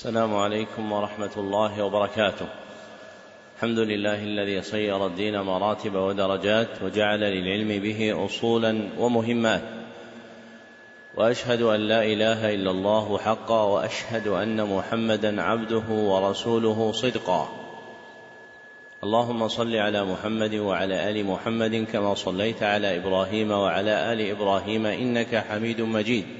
السلام عليكم ورحمة الله وبركاته. الحمد لله الذي صير الدين مراتب ودرجات وجعل للعلم به أصولا ومهمات. وأشهد أن لا إله إلا الله حقا وأشهد أن محمدا عبده ورسوله صدقا. اللهم صل على محمد وعلى آل محمد كما صليت على إبراهيم وعلى آل إبراهيم إنك حميد مجيد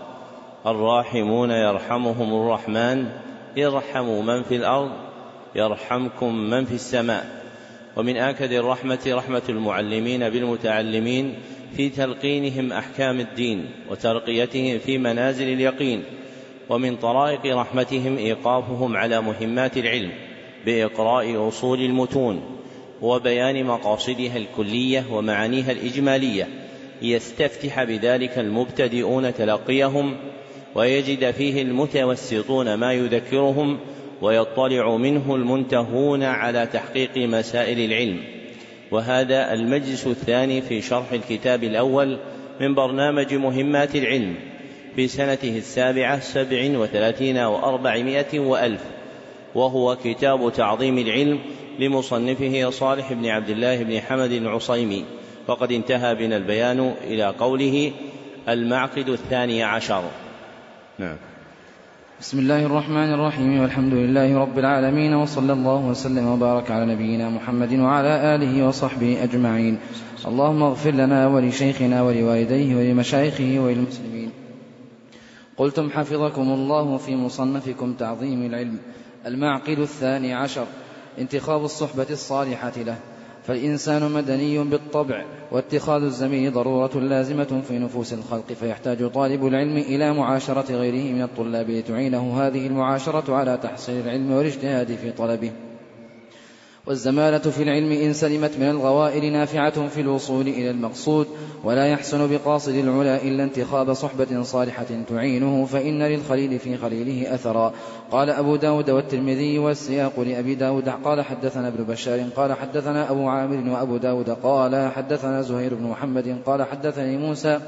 الراحمون يرحمهم الرحمن ارحموا من في الأرض يرحمكم من في السماء. ومن آكد الرحمة رحمة المعلمين بالمتعلمين في تلقينهم أحكام الدين وترقيتهم في منازل اليقين. ومن طرائق رحمتهم إيقافهم على مهمات العلم بإقراء أصول المتون وبيان مقاصدها الكلية ومعانيها الإجمالية. ليستفتح بذلك المبتدئون تلقيهم ويجد فيه المتوسطون ما يذكرهم ويطلع منه المنتهون على تحقيق مسائل العلم. وهذا المجلس الثاني في شرح الكتاب الأول من برنامج مهمات العلم في سنته السابعة سبع وثلاثين وأربعمائة وألف وهو كتاب تعظيم العلم لمصنفه صالح بن عبد الله بن حمد العصيمي. وقد انتهى بنا البيان إلى قوله المعقد الثاني عشر. نعم. بسم الله الرحمن الرحيم والحمد لله رب العالمين وصلى الله وسلم وبارك على نبينا محمد وعلى آله وصحبه أجمعين. اللهم اغفر لنا ولشيخنا ولوالديه ولمشايخه وللمسلمين. قلتم حفظكم الله في مصنفكم تعظيم العلم المعقد الثاني عشر انتخاب الصحبة الصالحة له. فالإنسان مدني بالطبع واتخاذ الزميل ضرورة لازمة في نفوس الخلق فيحتاج طالب العلم إلى معاشرة غيره من الطلاب لتعينه هذه المعاشرة على تحصيل العلم والاجتهاد في طلبه. والزمالة في العلم إن سلمت من الغوائل نافعة في الوصول إلى المقصود ولا يحسن بقاصد العلا إلا انتخاب صحبة صالحة تعينه فإن للخليل في خليله أثرا. قال أبو داود والترمذي والسياق لأبي داود قال حدثنا ابن بشار قال حدثنا أبو عامر وأبو داود قال حدثنا زهير بن محمد قال حدثني موسى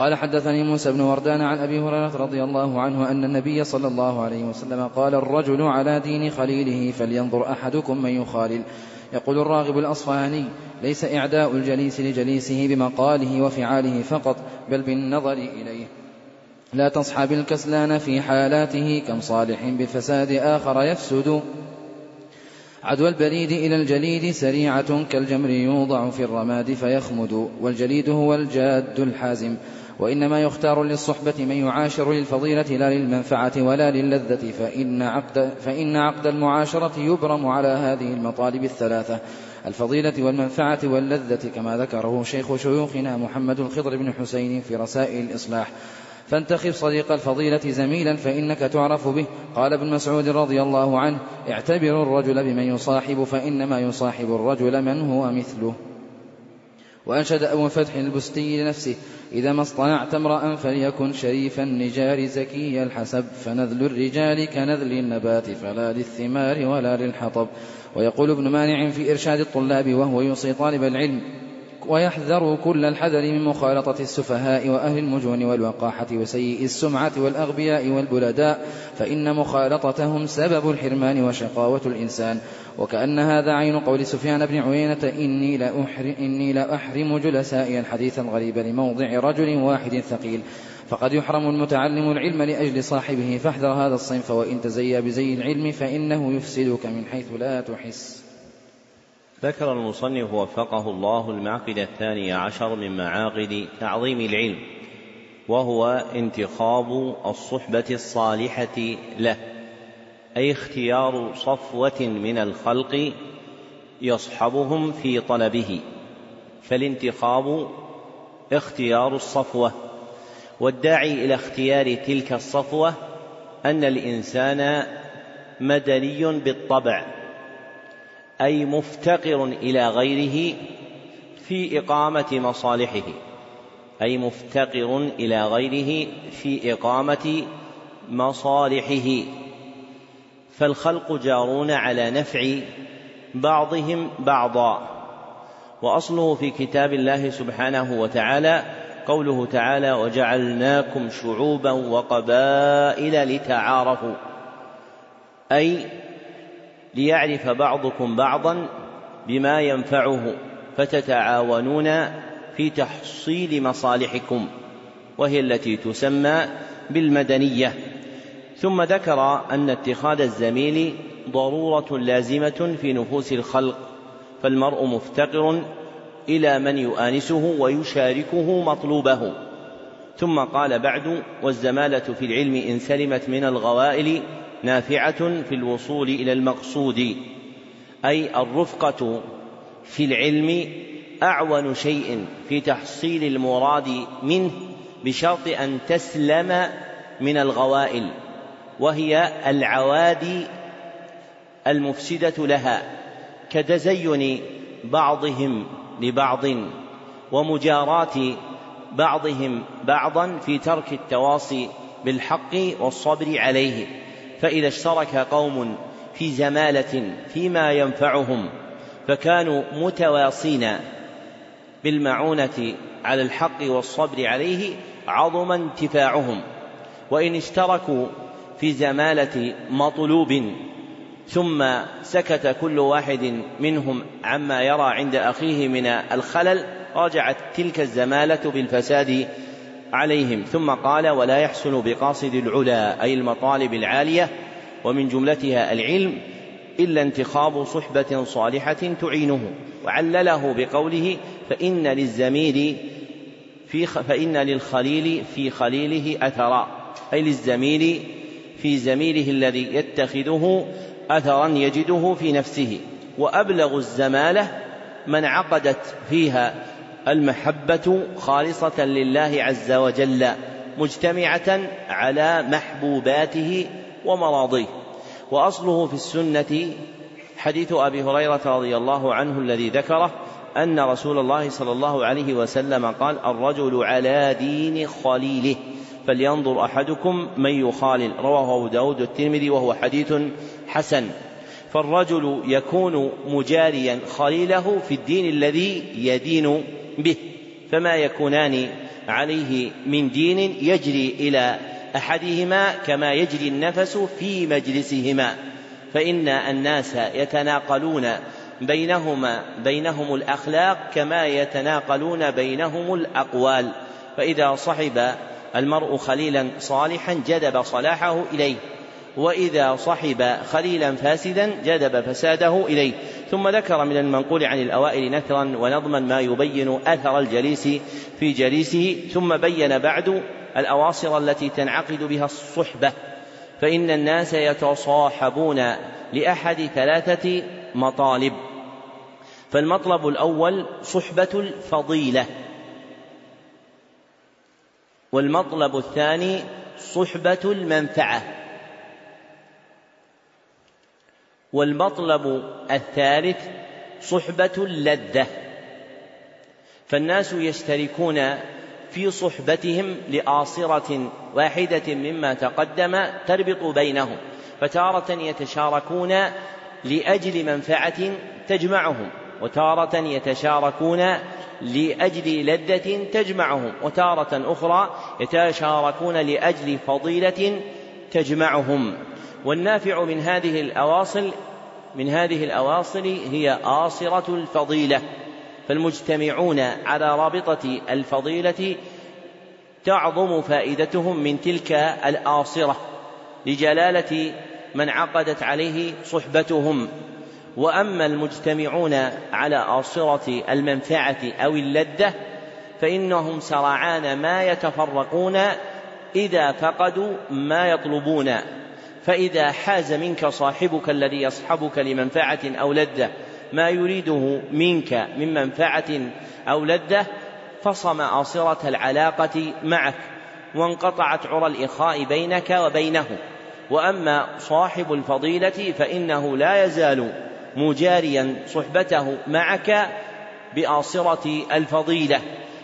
قال حدثني موسى بن وردان عن أبي هريرة رضي الله عنه أن النبي صلى الله عليه وسلم قال الرجل على دين خليله فلينظر أحدكم من يخالل. يقول الراغب الأصفهاني ليس إعداء الجليس لجليسه بمقاله وفعاله فقط بل بالنظر إليه. لا تصحب الكسلان في حالاته كم صالح بالفساد آخر يفسد. عدوى البريد إلى الجليد سريعة كالجمر يوضع في الرماد فيخمد والجليد هو الجاد الحازم. وإنما يختار للصحبة من يعاشر للفضيلة لا للمنفعة ولا للذة فإن عقد, فإن عقد المعاشرة يبرم على هذه المطالب الثلاثة الفضيلة والمنفعة واللذة كما ذكره شيخ شيوخنا محمد الخضر بن حسين في رسائل الإصلاح. فانتخب صديق الفضيلة زميلا فإنك تعرف به. قال ابن مسعود رضي الله عنه اعتبر الرجل بمن يصاحب فإنما يصاحب الرجل من هو مثله. وأنشد أبو فتح البستي لنفسه إذا ما اصطنعت امرأ فليكن شريف النجار زكي الحسب فنذل الرجال كنذل النبات فلا للثمار ولا للحطب. ويقول ابن مانع في إرشاد الطلاب وهو يوصي طالب العلم ويحذر كل الحذر من مخالطة السفهاء وأهل المجون والوقاحة وسيء السمعة والأغبياء والبلداء فإن مخالطتهم سبب الحرمان وشقاوة الإنسان. وكأن هذا عين قول سفيان بن عيينة إني لا أحرم, إني لا أحرم جلسائي الحديث الغريب لموضع رجل واحد ثقيل. فقد يحرم المتعلم العلم لأجل صاحبه فاحذر هذا الصنف وإن تزيى بزي العلم فإنه يفسدك من حيث لا تحس. ذكر المصنف وفقه الله المعقد الثاني عشر من معاقد تعظيم العلم وهو انتخاب الصحبة الصالحة له. أي اختيار صفوة من الخلق يصحبهم في طلبه فالانتخاب اختيار الصفوة. والداعي إلى اختيار تلك الصفوة أن الإنسان مدني بالطبع أي مفتقر إلى غيره في إقامة مصالحه أي مفتقر إلى غيره في إقامة مصالحه. فالخلق جارون على نفع بعضهم بعضا. وأصله في كتاب الله سبحانه وتعالى قوله تعالى وجعلناكم شعوبا وقبائل لتعارفوا أي ليعرف بعضكم بعضا بما ينفعه فتتعاونون في تحصيل مصالحكم وهي التي تسمى بالمدنية. ثم ذكر أن اتخاذ الزميل ضرورة لازمة في نفوس الخلق فالمرء مفتقر إلى من يؤانسه ويشاركه مطلوبه. ثم قال بعد والزمالة في العلم إن سلمت من الغوائل نافعة في الوصول إلى المقصود أي الرفقة في العلم أعون شيء في تحصيل المراد منه بشرط أن تسلم من الغوائل. وهي العوادي المفسدة لها كتزين بعضهم لبعض ومجاراة بعضهم بعضا في ترك التواصي بالحق والصبر عليه. فإذا اشترك قوم في زمالة فيما ينفعهم فكانوا متواصين بالمعونة على الحق والصبر عليه عظم انتفاعهم. وإن اشتركوا في زماله مطلوب ثم سكت كل واحد منهم عما يرى عند أخيه من الخلل رجعت تلك الزمالة بالفساد عليهم. ثم قال ولا يحسن بقاصد العلا أي المطالب العالية ومن جملتها العلم إلا انتخاب صحبة صالحة تعينه. وعلله بقوله فإن للزميل في فإن للخليل في خليله أثرا. أي للزميل في زميله الذي يتخذه اثرا يجده في نفسه وأبلغ الزمالة من عقدت فيها المحبة خالصة لله عز وجل مجتمعة على محبوباته ومراضيه. وأصله في السنة حديث أبي هريرة رضي الله عنه الذي ذكره أن رسول الله صلى الله عليه وسلم قال الرجل على دين خليله. فلينظر أحدكم من يخالل. رواه أبو داود الترمذي وهو حديث حسن. فالرجل يكون مجاريا خليله في الدين الذي يدين به. فما يكونان عليه من دين يجري إلى أحدهما كما يجري النفس في مجلسهما. فإن الناس يتناقلون بينهما بينهم الأخلاق كما يتناقلون بينهم الأقوال. فإذا صحب المرء خليلا صالحا جذب صلاحه إليه وإذا صحب خليلا فاسدا جذب فساده إليه. ثم ذكر من المنقول عن الأوائل نثرا ونظما ما يبين أثر الجليس في جليسه ثم بين بعد الأواصر التي تنعقد بها الصحبة. فإن الناس يتصاحبون لأحد ثلاثة مطالب فالمطلب الأول صحبة الفضيلة. والمطلب الثاني صحبة المنفعة. والمطلب الثالث صحبة اللذة. فالناس يشتركون في صحبتهم لآصرة واحدة مما تقدم تربط بينهم فتارة يتشاركون لأجل منفعة تجمعهم. وتارة يتشاركون لأجل لذة تجمعهم وتارة أخرى يتشاركون لأجل فضيلة تجمعهم. والنافع من هذه الأواصل من هذه الأواصل هي آصرة الفضيلة فالمجتمعون على رابطة الفضيلة تعظم فائدتهم من تلك الآصرة لجلالة من عقدت عليه صحبتهم. وأما المجتمعون على آصرة المنفعة أو اللذة فإنهم سرعان ما يتفرقون إذا فقدوا ما يطلبون. فإذا حاز منك صاحبك الذي يصحبك لمنفعة أو لذة ما يريده منك من منفعة أو لذة فصم آصرة العلاقة معك وانقطعت عرى الإخاء بينك وبينه. وأما صاحب الفضيلة فإنه لا يزال مجاريا صحبته معك بآصرة الفضيلة.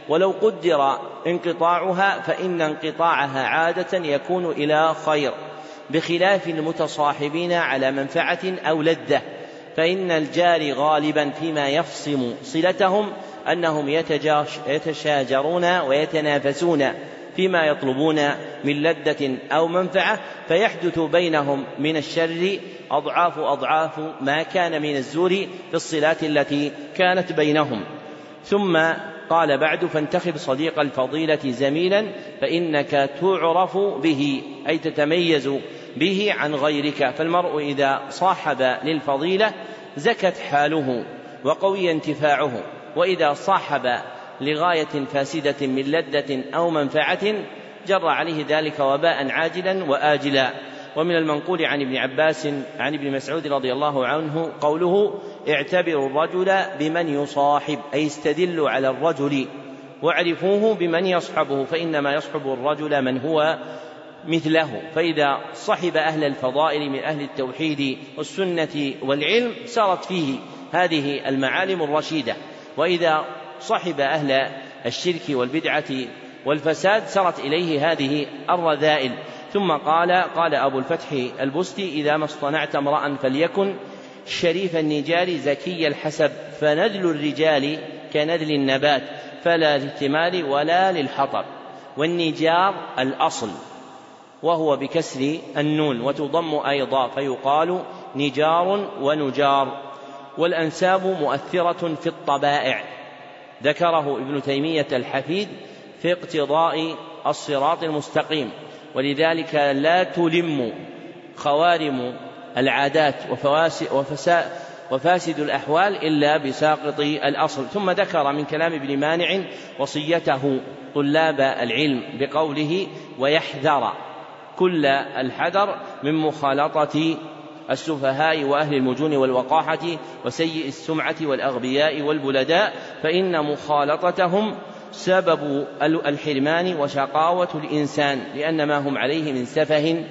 ولو قدر انقطاعها فإن انقطاعها عادة يكون إلى خير بخلاف المتصاحبين على منفعة أو لذة. فإن الجار غالبا فيما يفصم صلتهم أنهم يتشاجرون ويتنافسون. فيما يطلبون من لذة أو منفعة فيحدث بينهم من الشر أضعاف أضعاف ما كان من الزور في الصلات التي كانت بينهم. ثم قال بعد فانتخب صديق الفضيلة زميلا فإنك تعرف به أي تتميز به عن غيرك. فالمرء إذا صاحب للفضيلة زكت حاله وقوي انتفاعه وإذا صاحب لغاية فاسدة من لذة أو منفعة جر عليه ذلك وباء عاجلا وآجلا. ومن المنقول عن ابن عباس عن ابن مسعود رضي الله عنه قوله اعتبروا الرجل بمن يصاحب أي استدلوا على الرجل واعرفوه بمن يصحبه فإنما يصحب الرجل من هو مثله. فإذا صحب أهل الفضائل من أهل التوحيد والسنة والعلم سارت فيه هذه المعالم الرشيدة. وإذا صحب أهل الشرك والبدعة والفساد سرت إليه هذه الرذائل. ثم قال قال أبو الفتح البستي إذا ما اصطنعت امرأ فليكن شريف النجار زكي الحسب فنذل الرجال كنذل النبات فلا للاحتمال ولا للحطب. والنجار الأصل وهو بكسر النون وتضم أيضا فيقال نجار ونجار. والأنساب مؤثرة في الطبائع. ذكره ابن تيمية الحفيد في اقتضاء الصراط المستقيم ولذلك لا تلم خوارم العادات وفاسد الأحوال إلا بساقط الأصل. ثم ذكر من كلام ابن مانع وصيته طلاب العلم بقوله ويحذر كل الحذر من مخالطة السفهاء وأهل المجون والوقاحة وسيء السمعة والأغبياء والبلداء فإن مخالطتهم سبب الحرمان وشقاوة الإنسان لأن ما هم عليه من سفه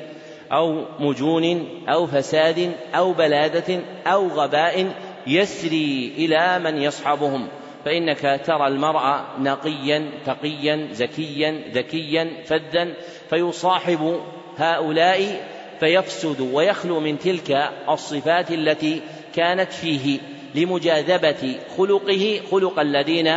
أو مجون أو فساد أو بلادة أو غباء يسري إلى من يصحبهم. فإنك ترى المرء نقيا تقيا زكيا ذكيا فذا فيصاحب هؤلاء فيفسد ويخلو من تلك الصفات التي كانت فيه لمجاذبة خلقه خلق الذين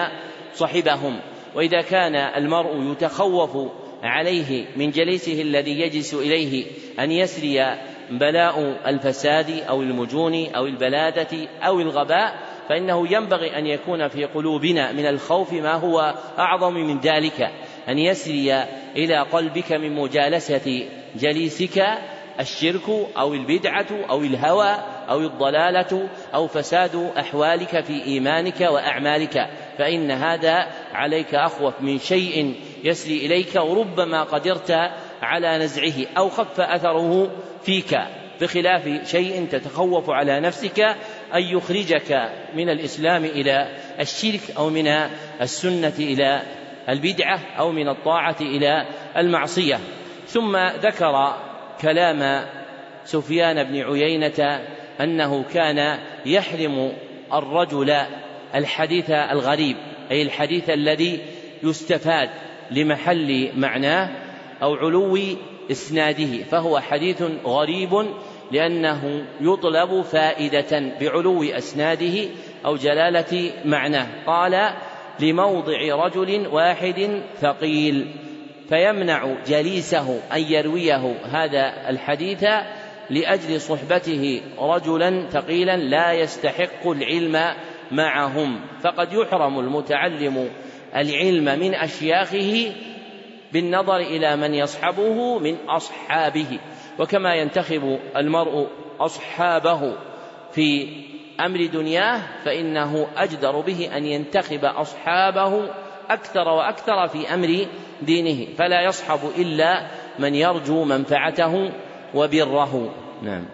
صحبهم. وإذا كان المرء يتخوف عليه من جليسه الذي يجلس إليه أن يسري بلاء الفساد أو المجون أو البلادة أو الغباء فإنه ينبغي أن يكون في قلوبنا من الخوف ما هو أعظم من ذلك. أن يسري إلى قلبك من مجالسة جليسك الشرك أو البدعة أو الهوى أو الضلالة أو فساد أحوالك في إيمانك وأعمالك. فإن هذا عليك أخوف من شيء يسري إليك وربما قدرت على نزعه أو خف أثره فيك. بخلاف شيء تتخوف على نفسك أن يخرجك من الإسلام إلى الشرك أو من السنة إلى البدعة أو من الطاعة إلى المعصية. ثم ذكر كلام سفيان بن عيينة أنه كان يحرم الرجل الحديث الغريب أي الحديث الذي يستفاد لمحل معناه أو علو إسناده فهو حديث غريب لأنه يطلب فائدة بعلو أسناده أو جلالة معناه. قال لموضع رجل واحد ثقيل. فيمنع جليسه أن يرويه هذا الحديث لأجل صحبته رجلا ثقيلا لا يستحق العلم معهم. فقد يحرم المتعلم العلم من أشياخه بالنظر إلى من يصحبه من أصحابه. وكما ينتخب المرء أصحابه في أمر دنياه فإنه أجدر به أن ينتخب أصحابه أكثر وأكثر في أمر دينه فلا يصحب إلا من يرجو منفعته وبره. نعم.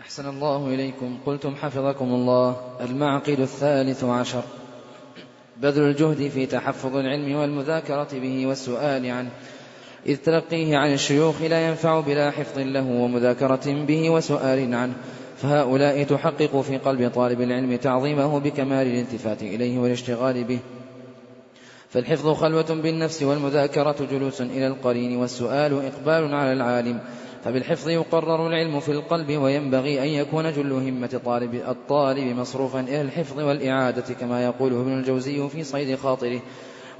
أحسن الله إليكم. قلتم حفظكم الله. المعقد الثالث عشر. بذل الجهد في تحفظ العلم والمذاكرة به والسؤال عنه. إذ تلقيه عن الشيوخ لا ينفع بلا حفظ له ومذاكرة به وسؤال عنه. فهؤلاء تحقق في قلب طالب العلم تعظيمه بكمال الالتفات إليه والاشتغال به. فالحفظ خلوة بالنفس والمذاكرة جلوس إلى القرين والسؤال إقبال على العالم. فبالحفظ يقرر العلم في القلب وينبغي أن يكون جل همة طالب الطالب مصروفا إلى الحفظ والإعادة كما يقوله ابن الجوزي في صيد خاطره.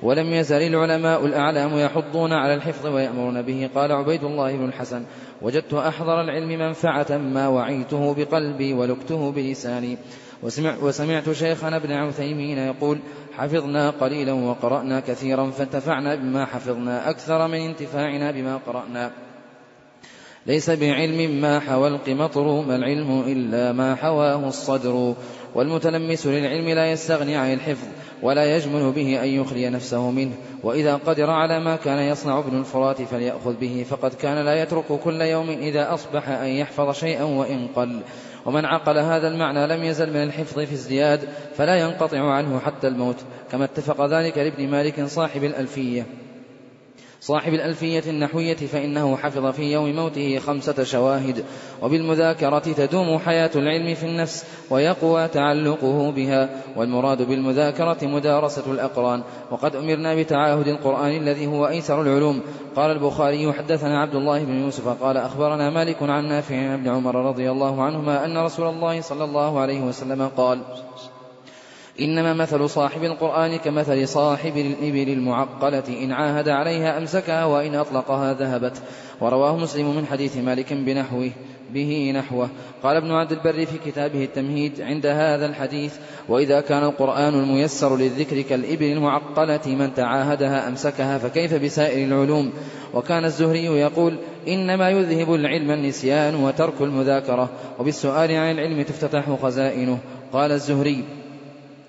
ولم يزل العلماء الأعلام يحضون على الحفظ ويأمرون به. قال عبيد الله بن الحسن وجدت أحضر العلم منفعة ما وعيته بقلبي ولكته بلساني. وسمع وسمعت شيخنا ابن عثيمين يقول حفظنا قليلا وقرأنا كثيرا فانتفعنا بما حفظنا أكثر من انتفاعنا بما قرأنا. ليس بعلم ما حوى القمطر ما العلم إلا ما حواه الصدر. والمتلمس للعلم لا يستغني عن الحفظ ولا يجمل به أن يخلي نفسه منه. وإذا قدر على ما كان يصنع ابن الفرات فليأخذ به فقد كان لا يترك كل يوم إذا أصبح أن يحفظ شيئا وإن قل. ومن عقل هذا المعنى لم يزل من الحفظ في ازدياد فلا ينقطع عنه حتى الموت كما اتفق ذلك لابن مالك صاحب الألفية. صاحب الألفية النحوية فإنه حفظ في يوم موته خمسة شواهد وبالمذاكرة تدوم حياة العلم في النفس ويقوى تعلقه بها والمراد بالمذاكرة مدارسة الأقران. وقد أمرنا بتعاهد القرآن الذي هو أيسر العلوم. قال البخاري حدثنا عبد الله بن يوسف قال أخبرنا مالك عن نافع بن عمر رضي الله عنهما أن رسول الله صلى الله عليه وسلم قال إنما مثل صاحب القرآن كمثل صاحب الإبل المعقلة. إن عاهد عليها أمسكها وإن أطلقها ذهبت. ورواه مسلم من حديث مالك بنحوه به نحوه. قال ابن عبد البر في كتابه التمهيد عند هذا الحديث وإذا كان القرآن الميسر للذكر كالإبل المعقلة من تعاهدها أمسكها فكيف بسائر العلوم؟ وكان الزهري يقول إنما يذهب العلم النسيان وترك المذاكرة. وبالسؤال عن العلم تفتتح خزائنه. قال الزهري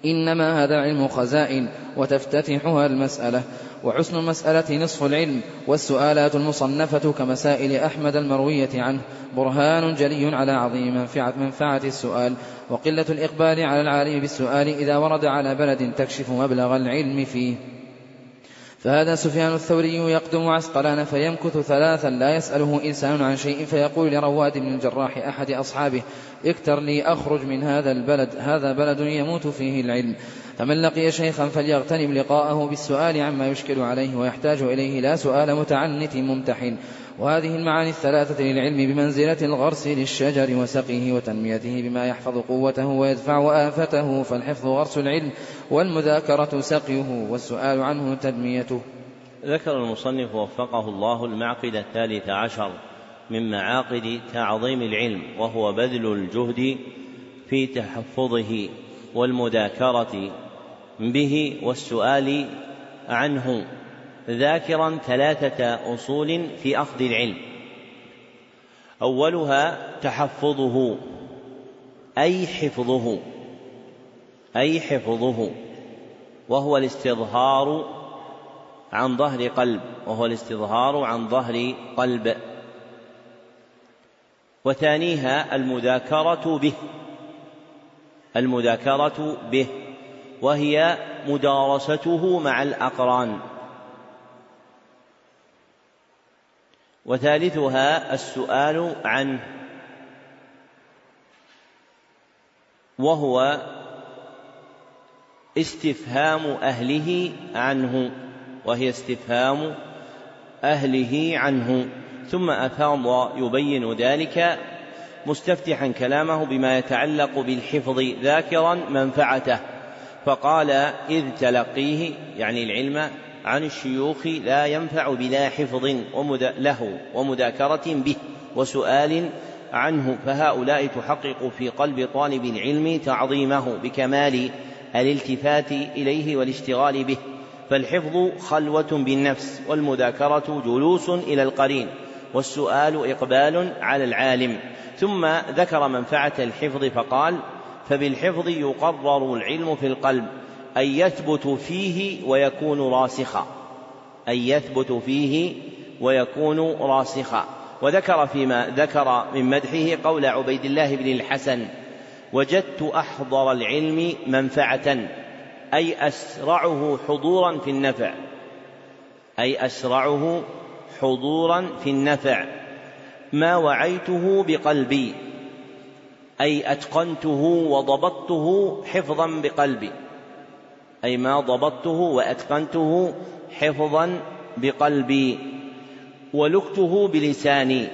إنما هذا علم خزائن وتفتتحها المسألة. وحسن المسألة نصف العلم والسؤالات المصنفة كمسائل أحمد المروية عنه. برهان جلي على عظيم منفعة, منفعة السؤال. وقلة الإقبال على العالم بالسؤال إذا ورد على بلد تكشف مبلغ العلم فيه. فهذا سفيان الثوري يقدم عسقلان فيمكث ثلاثا لا يسأله إنسان عن شيء فيقول لرواد بن الجراح أحد أصحابه أكتر لي أخرج من هذا البلد هذا بلد يموت فيه العلم. فمن لقي شيخا فليغتنم لقاءه بالسؤال عما يشكل عليه ويحتاج إليه لا سؤال متعنت ممتحن. وهذه المعاني الثلاثة للعلم بمنزلة الغرس للشجر وسقيه وتنميته بما يحفظ قوته ويدفع آفته فالحفظ غرس العلم والمذاكرة سقيه والسؤال عنه تنميته. ذكر المصنف وفقه الله المعقد الثالث عشر من معاقد تعظيم العلم وهو بذل الجهد في تحفظه والمذاكرة به والسؤال عنه. ذاكرا ثلاثة أصول في أخذ العلم. أولها تحفظه أي حفظه أي حفظه وهو الاستظهار عن ظهر قلب وهو الاستظهار عن ظهر قلب. وثانيها المذاكرة به المذاكرة به وهي مدارسته مع الأقران. وثالثها السؤال عنه. وهو استفهام أهله عنه. وهي استفهام أهله عنه. ثم أفاض يبين ذلك مستفتحا كلامه بما يتعلق بالحفظ ذاكرا منفعته. فقال إذ تلقيه يعني العلم عن الشيوخ لا ينفع بلا حفظ له ومذاكرة به وسؤال عنه فهؤلاء تحقق في قلب طالب العلم تعظيمه بكمال الالتفات إليه والاشتغال به. فالحفظ خلوة بالنفس والمذاكرة جلوس إلى القرين والسؤال إقبال على العالم. ثم ذكر منفعة الحفظ فقال فبالحفظ يقرر العلم في القلب أن يثبت فيه ويكون راسخا. أن يثبت فيه ويكون راسخا. وذكر فيما ذكر من مدحه قول عبيد الله بن الحسن وجدت أحضر العلم منفعة أي أسرعه حضورا في النفع. أي أسرعه حضورا في النفع. ما وعيته بقلبي أي أتقنته وضبطته حفظا بقلبي. أي ما ضبطته وأتقنته حفظا بقلبي ولكته بلساني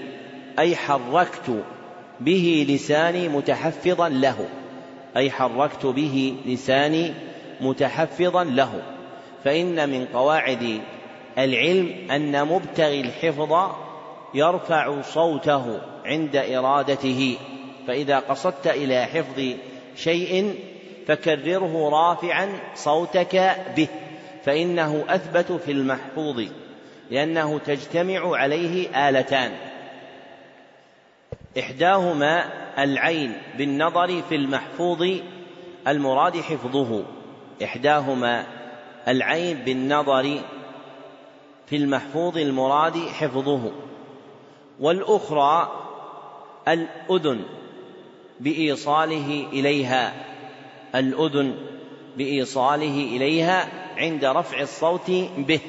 أي حركت به لساني متحفظا له أي حركت به لساني متحفظا له. فإن من قواعد العلم أن مبتغي الحفظ يرفع صوته عند إرادته فإذا قصدت إلى حفظ شيء فكرره رافعا صوتك به فإنه أثبت في المحفوظ لأنه تجتمع عليه آلتان. إحداهما العين بالنظر في المحفوظ المراد حفظه. إحداهما العين بالنظر في المحفوظ المراد حفظه. والأخرى الأذن بإيصاله إليها. الأذن بإيصاله إليها عند رفع الصوت به.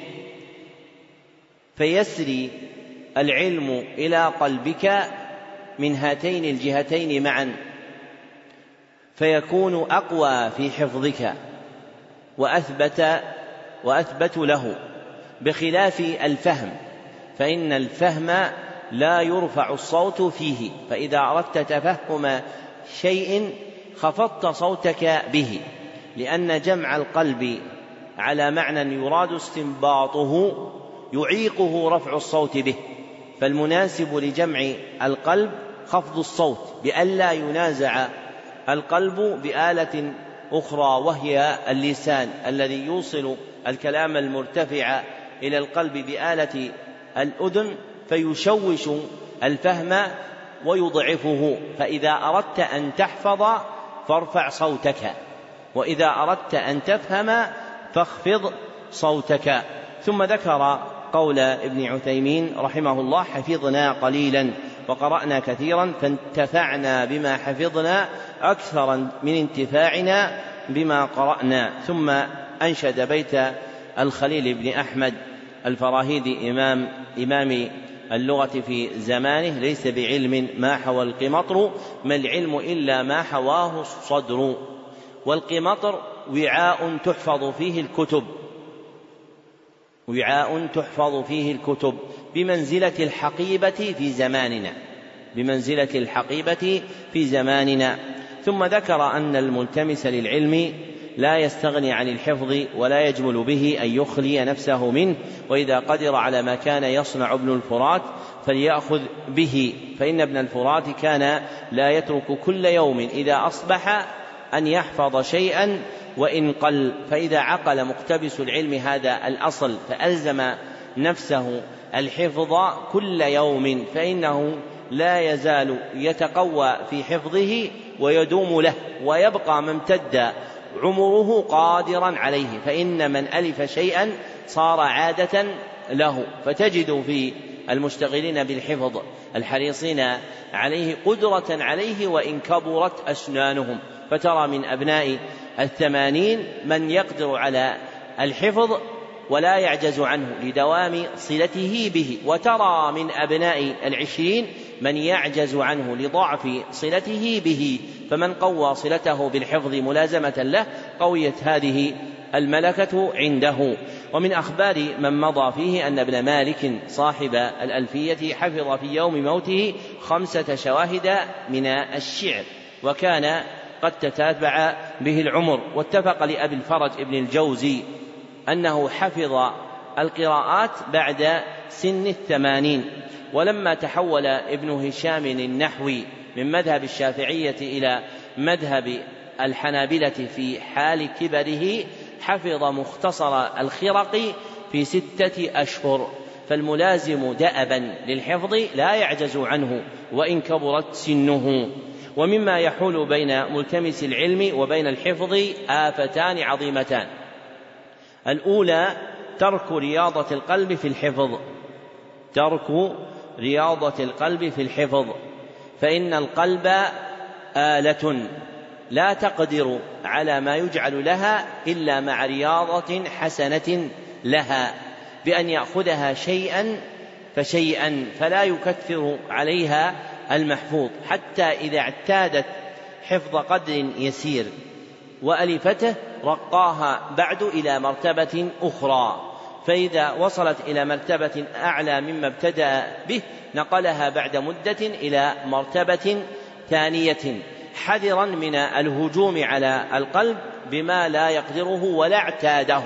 فيسري العلم إلى قلبك من هاتين الجهتين معا فيكون أقوى في حفظك وأثبت وأثبت له بخلاف الفهم فإن الفهم لا يرفع الصوت فيه فإذا أردت تفهم شيء خفضت صوتك به لأن جمع القلب على معنى يراد استنباطه يعيقه رفع الصوت به. فالمناسب لجمع القلب خفض الصوت بألا ينازع القلب بآلة أخرى وهي اللسان الذي يوصل الكلام المرتفع إلى القلب بآلة الأذن فيشوش الفهم ويضعفه. فإذا أردت أن تحفظ فارفع صوتك. وإذا أردت أن تفهم فاخفض صوتك. ثم ذكر قول ابن عثيمين رحمه الله حفظنا قليلا وقرأنا كثيرا فانتفعنا بما حفظنا أكثر من انتفاعنا بما قرأنا. ثم أنشد بيت الخليل بن أحمد الفراهيدي إمام إمام اللغة في زمانه ليس بعلم ما حوى القمطر ما العلم إلا ما حواه الصدر. والقمطر وعاء تحفظ فيه الكتب. وعاء تحفظ فيه الكتب. بمنزلة الحقيبة في زماننا. بمنزلة الحقيبة في زماننا. ثم ذكر أن الملتمس للعلم لا يستغني عن الحفظ ولا يجمل به أن يخلي نفسه منه وإذا قدر على ما كان يصنع ابن الفرات فليأخذ به فإن ابن الفرات كان لا يترك كل يوم إذا أصبح أن يحفظ شيئا وإن قل. فإذا عقل مقتبس العلم هذا الأصل فألزم نفسه الحفظ كل يوم فإنه لا يزال يتقوى في حفظه ويدوم له ويبقى ما امتد عمره قادرا عليه فإن من ألف شيئا صار عادة له. فتجد في المشتغلين بالحفظ الحريصين عليه قدرة عليه وإن كبرت أسنانهم. فترى من أبناء الثمانين من يقدر على الحفظ ولا يعجز عنه لدوام صلته به. وترى من أبناء العشرين من يعجز عنه لضعف صلته به. فمن قوى صلته بالحفظ ملازمة له قويت هذه الملكة عنده. ومن أخبار من مضى فيه أن ابن مالك صاحب الألفية حفظ في يوم موته خمسة شواهد من الشعر وكان قد تتابع به العمر. واتفق لأبي الفرج ابن الجوزي أنه حفظ القراءات بعد سن الثمانين. ولما تحول ابن هشام النحوي من مذهب الشافعية إلى مذهب الحنابلة في حال كبره حفظ مختصر الخرق في ستة أشهر. فالملازم دأبا للحفظ لا يعجز عنه وإن كبرت سنه. ومما يحول بين ملتمس العلم وبين الحفظ آفتان عظيمتان. الأولى ترك رياضة القلب في الحفظ. ترك رياضة القلب في الحفظ. فإن القلب آلة لا تقدر على ما يجعل لها إلا مع رياضة حسنة لها. بأن يأخذها شيئا فشيئا فلا يكثر عليها المحفوظ. حتى إذا اعتادت حفظ قدر يسير. وألفته رقاها بعد إلى مرتبة أخرى. فإذا وصلت إلى مرتبة أعلى مما ابتدأ به نقلها بعد مدة إلى مرتبة ثانية حذرا من الهجوم على القلب بما لا يقدره ولا اعتاده.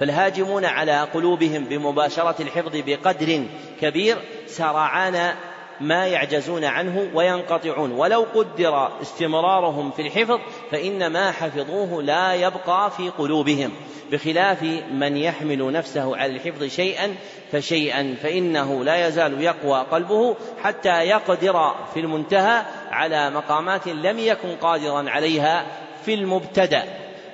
فالهاجمون على قلوبهم بمباشرة الحفظ بقدر كبير سرعان ما يعجزون عنه وينقطعون. ولو قدر استمرارهم في الحفظ فإن ما حفظوه لا يبقى في قلوبهم. بخلاف من يحمل نفسه على الحفظ شيئا فشيئا فإنه لا يزال يقوى قلبه حتى يقدر في المنتهى على مقامات لم يكن قادرا عليها في المبتدأ.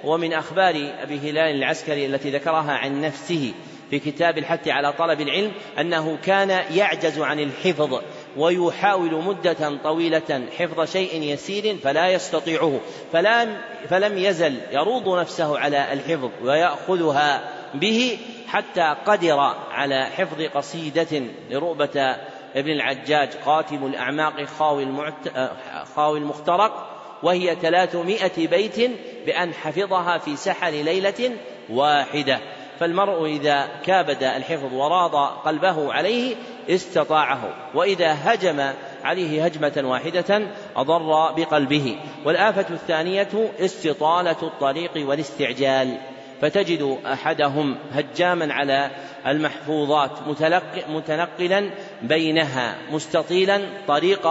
ومن أخبار أبي هلال العسكري التي ذكرها عن نفسه في كتاب الحث على طلب العلم أنه كان يعجز عن الحفظ. ويحاول مدة طويلة حفظ شيء يسير فلا يستطيعه فلم, فلم يزل يروض نفسه على الحفظ ويأخذها به حتى قدر على حفظ قصيدة لرؤبة ابن العجاج قاتم الأعماق خاوي, المعت... خاوي المخترق وهي ثلاثمائة بيت بأن حفظها في سحر ليلة واحدة. فالمرء إذا كابد الحفظ وراض قلبه عليه استطاعه وإذا هجم عليه هجمة واحدة أضر بقلبه. والآفة الثانية استطالة الطريق والاستعجال فتجد أحدهم هجاما على المحفوظات متنقلا بينها مستطيلا طريق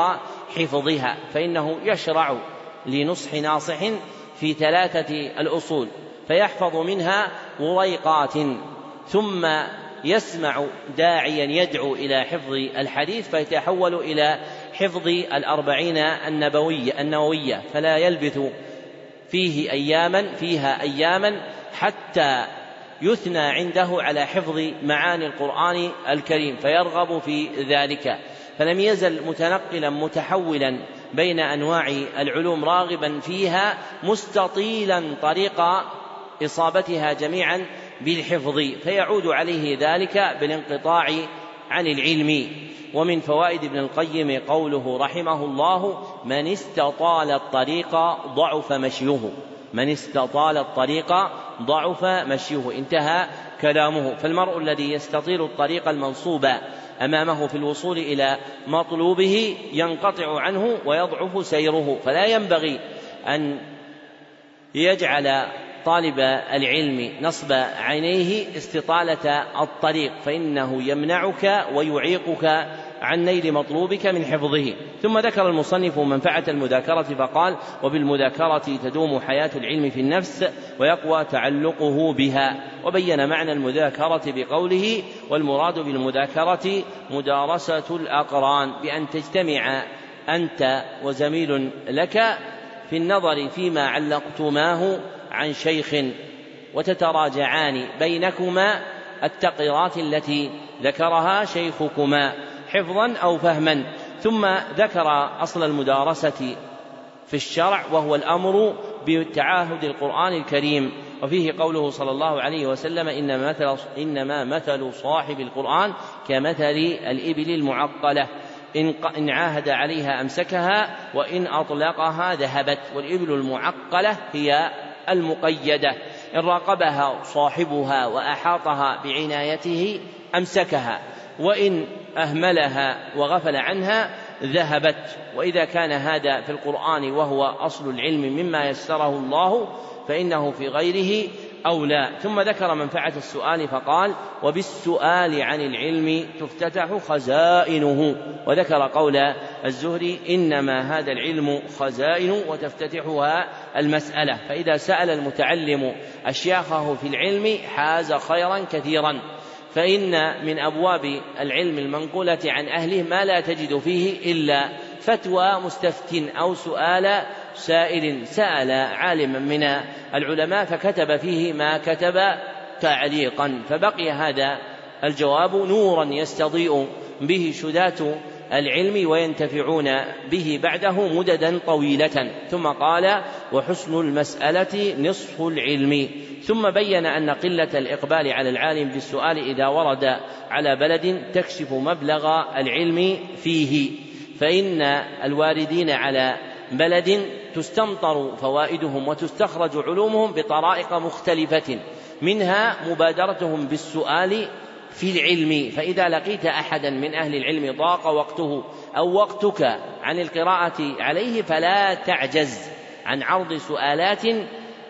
حفظها فإنه يشرع لنصح ناصح في ثلاثة الأصول. فيحفظ منها وريقات ثم يسمع داعيا يدعو إلى حفظ الحديث فيتحول إلى حفظ الأربعين النبوية النووية. فلا يلبث فيه أياما فيها أياما حتى يثنى عنده على حفظ معاني القرآن الكريم فيرغب في ذلك. فلم يزل متنقلا متحولا بين أنواع العلوم راغبا فيها مستطيلا طريق إصابتها جميعا بالحفظ فيعود عليه ذلك بالانقطاع عن العلم. ومن فوائد ابن القيم قوله رحمه الله من استطال الطريق ضعف مشيه. من استطال الطريق ضعف مشيه. انتهى كلامه. فالمرء الذي يستطيل الطريق المنصوب أمامه في الوصول إلى مطلوبه ينقطع عنه ويضعف سيره. فلا ينبغي أن يجعل طالب العلم نصب عينيه استطالة الطريق فإنه يمنعك ويعيقك عن نيل مطلوبك من حفظه. ثم ذكر المصنف منفعة المذاكرة فقال وبالمذاكرة تدوم حياة العلم في النفس ويقوى تعلقه بها وبين معنى المذاكرة بقوله والمراد بالمذاكرة مدارسة الأقران بأن تجتمع أنت وزميل لك في النظر فيما علقتماه عن شيخ وتتراجعان بينكما التقريرات التي ذكرها شيخكما حفظا أو فهما. ثم ذكر أصل المدارسة في الشرع وهو الأمر بتعاهد القرآن الكريم. وفيه قوله صلى الله عليه وسلم إنما مثل, إنما مثل صاحب القرآن كمثل الإبل المعقلة. إن عاهد عليها أمسكها وإن أطلقها ذهبت. والإبل المعقلة هي المقيدة إن راقبها صاحبها وأحاطها بعنايته أمسكها وإن أهملها وغفل عنها ذهبت. وإذا كان هذا في القرآن وهو أصل العلم مما يسره الله فإنه في غيره أو لا. ثم ذكر منفعة السؤال فقال وبالسؤال عن العلم تفتتح خزائنه. وذكر قول الزهري إنما هذا العلم خزائن وتفتتحها المسألة. فإذا سأل المتعلم أشياخه في العلم حاز خيرا كثيرا. فإن من أبواب العلم المنقولة عن أهله ما لا تجد فيه إلا فتوى مستفت أو سؤال سائل سأل عالما من العلماء فكتب فيه ما كتب تعليقا فبقي هذا الجواب نورا يستضيء به شداة العلم وينتفعون به بعده مددا طويلة. ثم قال وحسن المسألة نصف العلم ثم بين أن قلة الإقبال على العالم بالسؤال إذا ورد على بلد تكشف مبلغ العلم فيه. فإن الواردين على بلد تستمطر فوائدهم وتستخرج علومهم بطرائق مختلفة. منها مبادرتهم بالسؤال في العلم. فإذا لقيت أحدا من أهل العلم ضاق وقته أو وقتك عن القراءة عليه فلا تعجز عن عرض سؤالات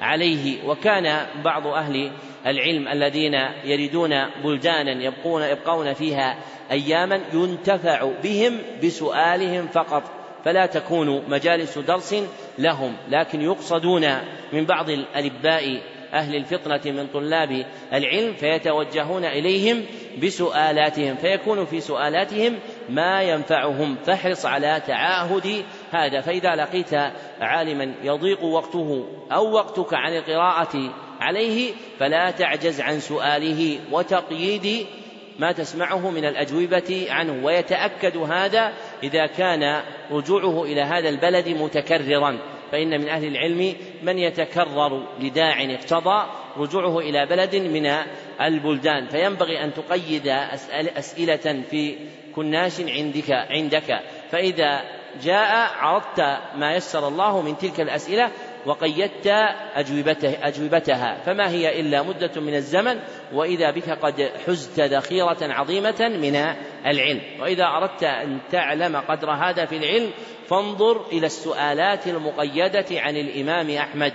عليه. وكان بعض أهل العلم الذين يريدون بلدانا يبقون يبقون فيها أياما ينتفع بهم بسؤالهم فقط. فلا تكون مجالس درس لهم لكن يقصدون من بعض الألباء أهل الفطنة من طلاب العلم فيتوجهون إليهم بسؤالاتهم فيكون في سؤالاتهم ما ينفعهم فاحرص على تعاهد هذا. فإذا لقيت عالما يضيق وقته أو وقتك عن القراءة عليه فلا تعجز عن سؤاله وتقييد ما تسمعه من الأجوبة عنه. ويتأكد هذا إذا كان رجوعه إلى هذا البلد متكررا فإن من أهل العلم من يتكرر لداع اقتضى رجوعه إلى بلد من البلدان. فينبغي أن تقيد أسئلة في كناش عندك عندك. فإذا جاء عرضت ما يسر الله من تلك الأسئلة وقيدت أجوبته أجوبتها فما هي إلا مدة من الزمن وإذا بك قد حزت ذخيرة عظيمة من العلم. وإذا أردت أن تعلم قدر هذا في العلم فانظر إلى السؤالات المقيدة عن الإمام أحمد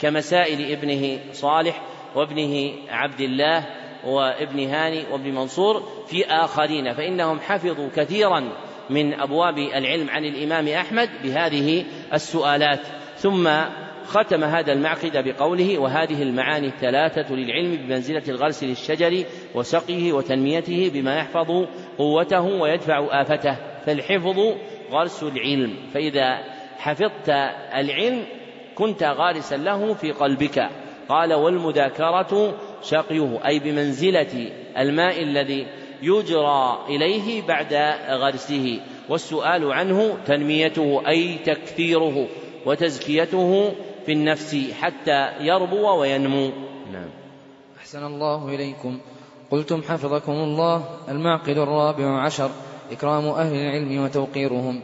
كمسائل ابنه صالح وابنه عبد الله وابن هاني وابن منصور في آخرين. فإنهم حفظوا كثيرا من أبواب العلم عن الإمام أحمد بهذه السؤالات. ثم ختم هذا المعقد بقوله وهذه المعاني الثلاثة للعلم بمنزلة الغرس للشجر وسقيه وتنميته بما يحفظ قوته ويدفع آفته. فالحفظ غرس العلم. فإذا حفظت العلم كنت غارسا له في قلبك. قال والمذاكرة شقيه. أي بمنزلة الماء الذي يجرى إليه بعد غرسه. والسؤال عنه تنميته أي تكثيره وتزكيته في النفس حتى يربو وينمو. نعم. أحسن الله إليكم. قلتم حفظكم الله المعقد الرابع عشر. إكرام أهل العلم وتوقيرهم.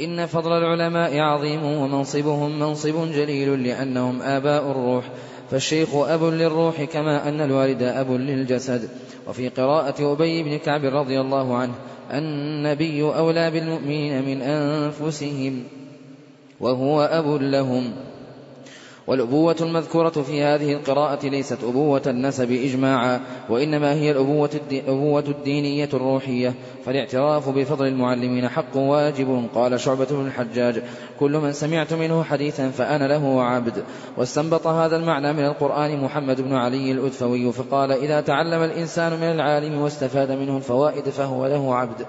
إن فضل العلماء عظيم ومنصبهم منصب جليل لأنهم آباء الروح. فالشيخ أب للروح كما أن الوالد أب للجسد. وفي قراءة أبي بن كعب رضي الله عنه النبي أولى بالمؤمنين من أنفسهم وهو أب لهم. والأبوة المذكورة في هذه القراءة ليست أبوة النسب إجماعا وإنما هي الأبوة, الأبوة الدينية الروحية. فالاعتراف بفضل المعلمين حق واجب قال شعبة بن الحجاج. كل من سمعت منه حديثا فأنا له عبد. واستنبط هذا المعنى من القرآن محمد بن علي الأدفوي فقال إذا تعلم الإنسان من العالم واستفاد منه الفوائد فهو له عبد.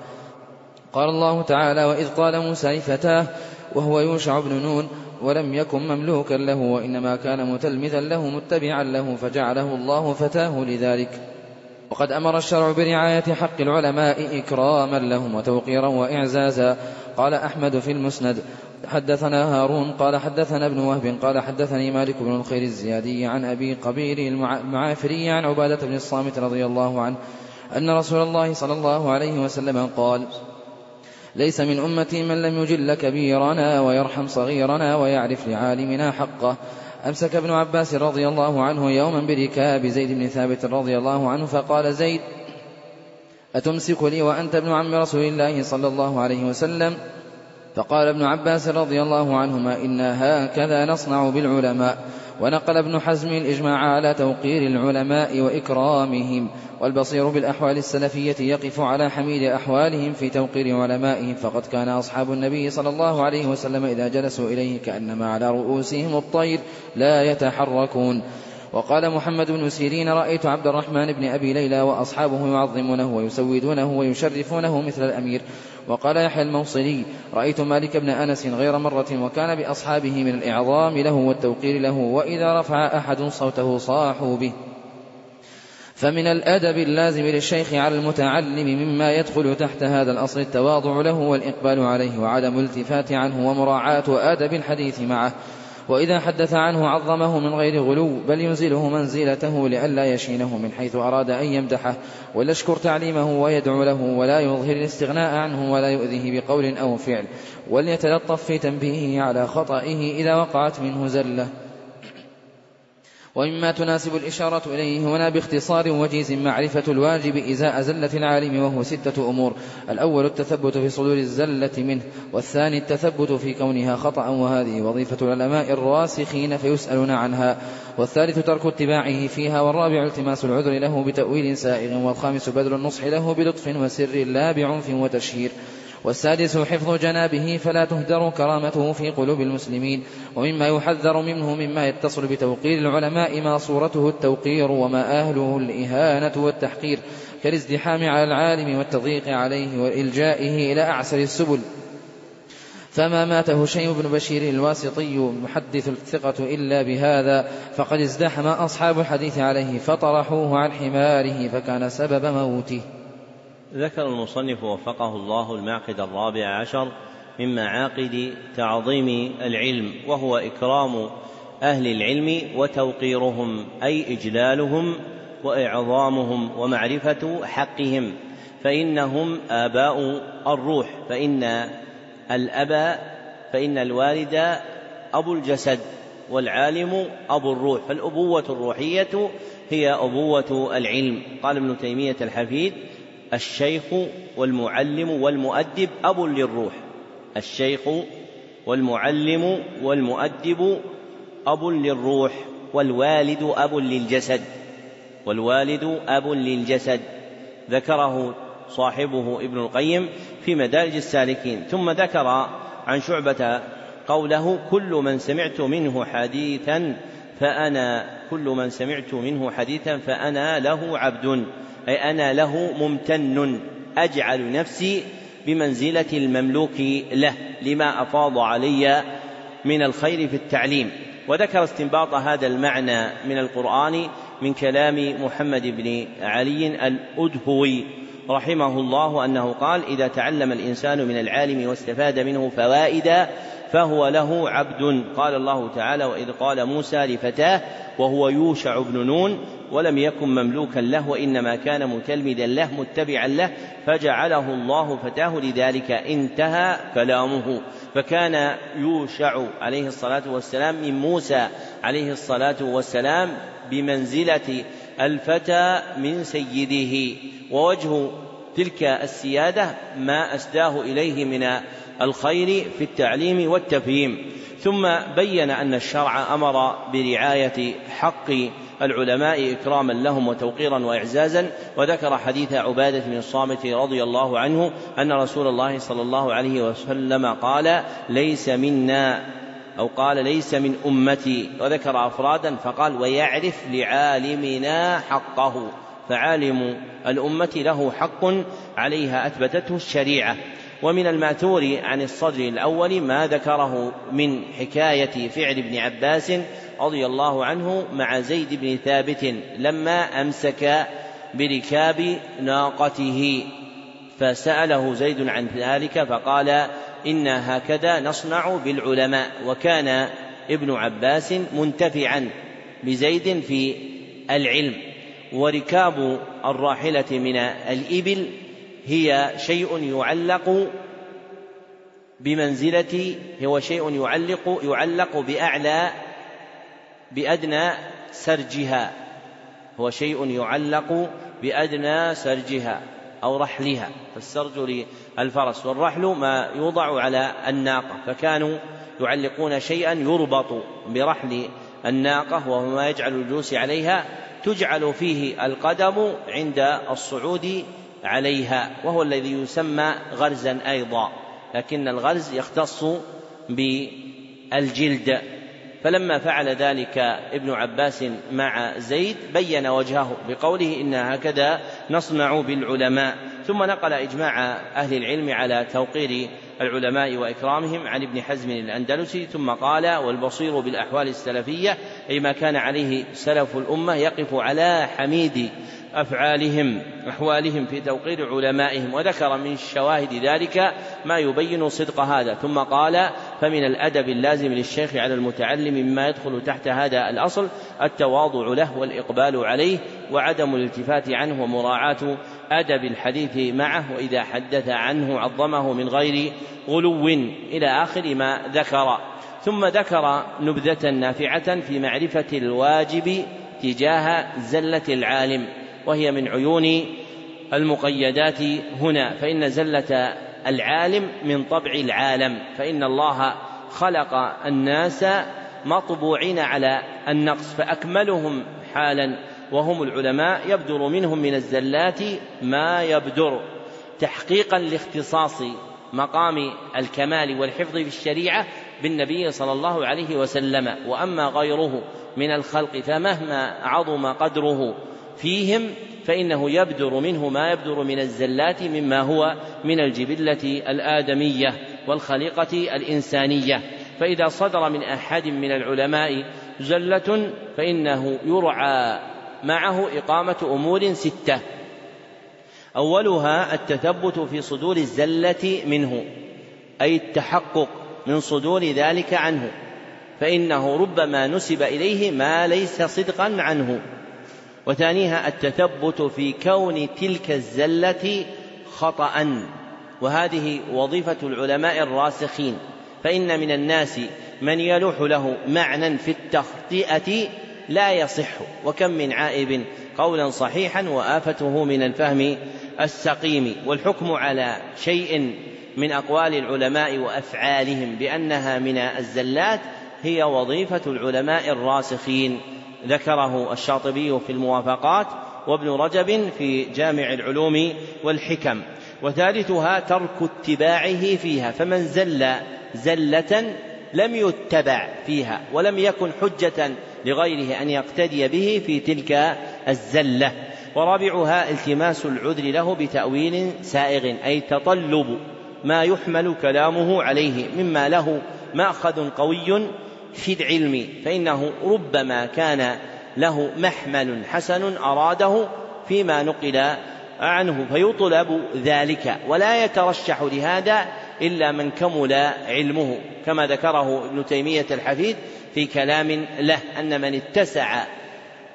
قال الله تعالى وإذ قال موسى لفتاه وهو يوشع بن نون ولم يكن مملوكا له وإنما كان متلمذا له متبعا له فجعله الله فتاه لذلك. وقد أمر الشرع برعاية حق العلماء إكراما لهم وتوقيرا وإعزازا. قال أحمد في المسند حدثنا هارون قال حدثنا ابن وهب قال حدثني مالك بن الخير الزيادي عن أبي قبير المعافري عن عبادة بن الصامت رضي الله عنه أن رسول الله صلى الله عليه وسلم قال ليس من أمتي من لم يجل كبيرنا ويرحم صغيرنا ويعرف لعالمنا حقه. أمسك ابن عباس رضي الله عنه يوما بركاب زيد بن ثابت رضي الله عنه فقال زيد أتمسك لي وأنت ابن عم رسول الله صلى الله عليه وسلم؟ فقال ابن عباس رضي الله عنهما إنا هكذا نصنع بالعلماء. ونقل ابن حزم الإجماع على توقير العلماء وإكرامهم والبصير بالأحوال السلفية يقف على حميد أحوالهم في توقير علمائهم فقد كان أصحاب النبي صلى الله عليه وسلم إذا جلسوا إليه كأنما على رؤوسهم الطير لا يتحركون. وقال محمد بن سيرين رأيت عبد الرحمن بن أبي ليلى وأصحابه يعظمونه ويسودونه ويشرفونه مثل الأمير. وقال يحيى الموصلي رأيت مالك بن أنس غير مرة وكان بأصحابه من الإعظام له والتوقير له وإذا رفع أحد صوته صاحوا به. فمن الأدب اللازم للشيخ على المتعلم مما يدخل تحت هذا الأصل التواضع له والإقبال عليه وعدم الالتفات عنه ومراعاة أدب الحديث معه. وإذا حدث عنه عظمه من غير غلو بل ينزله منزلته لئلا يشينه من حيث أراد أن يمدحه وليشكر تعليمه ويدعو له ولا يظهر الاستغناء عنه ولا يؤذيه بقول أو فعل. وليتلطف في تنبيهه على خطئه إذا وقعت منه زلة. ومما تناسب الإشارة إليه هنا باختصار وجيز معرفة الواجب إزاء زلة العالم وهو ستة أمور. الأول التثبت في صدور الزلة منه والثاني التثبت في كونها خطأ وهذه وظيفة العلماء الراسخين فيسألون عنها. والثالث ترك اتباعه فيها والرابع التماس العذر له بتأويل سائغ والخامس بذل النصح له بلطف وسر لا بعنف وتشهير. والسادس حفظ جنابه فلا تهدر كرامته في قلوب المسلمين ومما يحذر منه مما يتصل بتوقير العلماء ما صورته التوقير وما أهله الإهانة والتحقير كالازدحام على العالم والتضييق عليه وإلجائه إلى أعسر السبل. فما مات هشيم بن بشير الواسطي محدث الثقة إلا بهذا فقد ازدحم أصحاب الحديث عليه فطرحوه عن حماره فكان سبب موته. ذكر المصنف وفقه الله المعقد الرابع عشر من معاقد تعظيم العلم وهو إكرام أهل العلم وتوقيرهم أي إجلالهم وإعظامهم ومعرفة حقهم. فإنهم آباء الروح فإن الأب فإن الوالد أبو الجسد والعالم أبو الروح. فالأبوة الروحية هي أبوة العلم. قال ابن تيمية الحفيد الشيخ والمعلم والمؤدب أب للروح. الشيخ والمعلم والمؤدب أب للروح والوالد أب للجسد والوالد أب للجسد. ذكره صاحبه ابن القيم في مدارج السالكين. ثم ذكر عن شعبة قوله كل من سمعت منه حديثا فأنا كل من سمعت منه حديثا فأنا له عبد أي أنا له ممتن أجعل نفسي بمنزلة المملوك له لما أفاض علي من الخير في التعليم. وذكر استنباط هذا المعنى من القرآن من كلام محمد بن علي الأدهوي رحمه الله أنه قال إذا تعلم الإنسان من العالم واستفاد منه فوائد فهو له عبد. قال الله تعالى وإذ قال موسى لفتاه وهو يوشع بن نون ولم يكن مملوكا له وإنما كان متلمذا له متبعا له فجعله الله فتاه. لذلك انتهى كلامه. فكان يوشع عليه الصلاة والسلام من موسى عليه الصلاة والسلام بمنزلة الفتى من سيده. ووجه تلك السيادة ما أسداه إليه من الخير في التعليم والتفهيم. ثم بين أن الشرع أمر برعاية حق العلماء إكراما لهم وتوقيرا وإعزازا وذكر حديث عبادة بن الصامت رضي الله عنه أن رسول الله صلى الله عليه وسلم قال ليس منا أو قال ليس من أمتي وذكر أفرادا فقال ويعرف لعالمنا حقه فعالم الأمة له حق عليها أثبتته الشريعة. ومن الماثور عن الصدر الأول ما ذكره من حكاية فعل ابن عباس رضي الله عنه مع زيد بن ثابت لما أمسك بركاب ناقته. فسأله زيد عن ذلك فقال إنا هكذا نصنع بالعلماء وكان ابن عباس منتفعا بزيد في العلم. وركاب الراحلة من الإبل هي شيء يعلق بمنزلة هو شيء يعلق يعلق بأعلى بأدنى سرجها. هو شيء يعلق بأدنى سرجها أو رحلها. فالسرج للفرس والرحل ما يوضع على الناقة. فكانوا يعلقون شيئا يربط برحل الناقة وهو ما يجعل الجلوس عليها. تجعل فيه القدم عند الصعود عليها وهو الذي يسمى غرزا أيضا لكن الغرز يختص بالجلد. فلما فعل ذلك ابن عباس مع زيد بين وجهه بقوله إن هكذا نصنع بالعلماء. ثم نقل إجماع أهل العلم على توقير العلماء وإكرامهم عن ابن حزم الأندلسي. ثم قال والبصير بالأحوال السلفية أي ما كان عليه سلف الأمة يقف على حميد أفعالهم أحوالهم في توقير علمائهم وذكر من شواهد ذلك ما يبين صدق هذا. ثم قال فمن الأدب اللازم للشيخ على المتعلم مما يدخل تحت هذا الأصل التواضع له والإقبال عليه وعدم الالتفات عنه ومراعاة أدب الحديث معه وإذا حدث عنه عظمه من غير غلو إلى آخر ما ذكر. ثم ذكر نبذة نافعة في معرفة الواجب تجاه زلة العالم. وهي من عيون المقيدات هنا. فإن زلة العالم من طبع العالم. فإن الله خلق الناس مطبوعين على النقص فأكملهم حالا. وهم العلماء يبدر منهم من الزلات ما يبدر. تحقيقا لاختصاص مقام الكمال والحفظ في الشريعة بالنبي صلى الله عليه وسلم. وأما غيره من الخلق فمهما عظم قدره فيهم فإنه يبدر منه ما يبدر من الزلات مما هو من الجبلة الآدمية والخليقة الإنسانية. فإذا صدر من أحد من العلماء زلة فإنه يرعى معه إقامة أمور ستة. أولها التثبت في صدور الزلة منه أي التحقق من صدور ذلك عنه فإنه ربما نسب إليه ما ليس صدقا عنه. وثانيها التثبت في كون تلك الزلة خطأ. وهذه وظيفة العلماء الراسخين. فإن من الناس من يلوح له معنى في التخطئة لا يصح. وكم من عائب قولا صحيحا وآفته من الفهم السقيم. والحكم على شيء من أقوال العلماء وأفعالهم بأنها من الزلات هي وظيفة العلماء الراسخين. ذكره الشاطبي في الموافقات وابن رجب في جامع العلوم والحكم. وثالثها ترك اتباعه فيها فمن زل زلة لم يتبع فيها ولم يكن حجة لغيره أن يقتدي به في تلك الزلة. ورابعها التماس العذر له بتأويل سائغ أي تطلب ما يحمل كلامه عليه مما له مأخذ قوي في العلم فإنه ربما كان له محمل حسن أراده فيما نقل عنه فيطلب ذلك ولا يترشح لهذا إلا من كمل علمه كما ذكره ابن تيمية الحفيد في كلام له أن من اتسع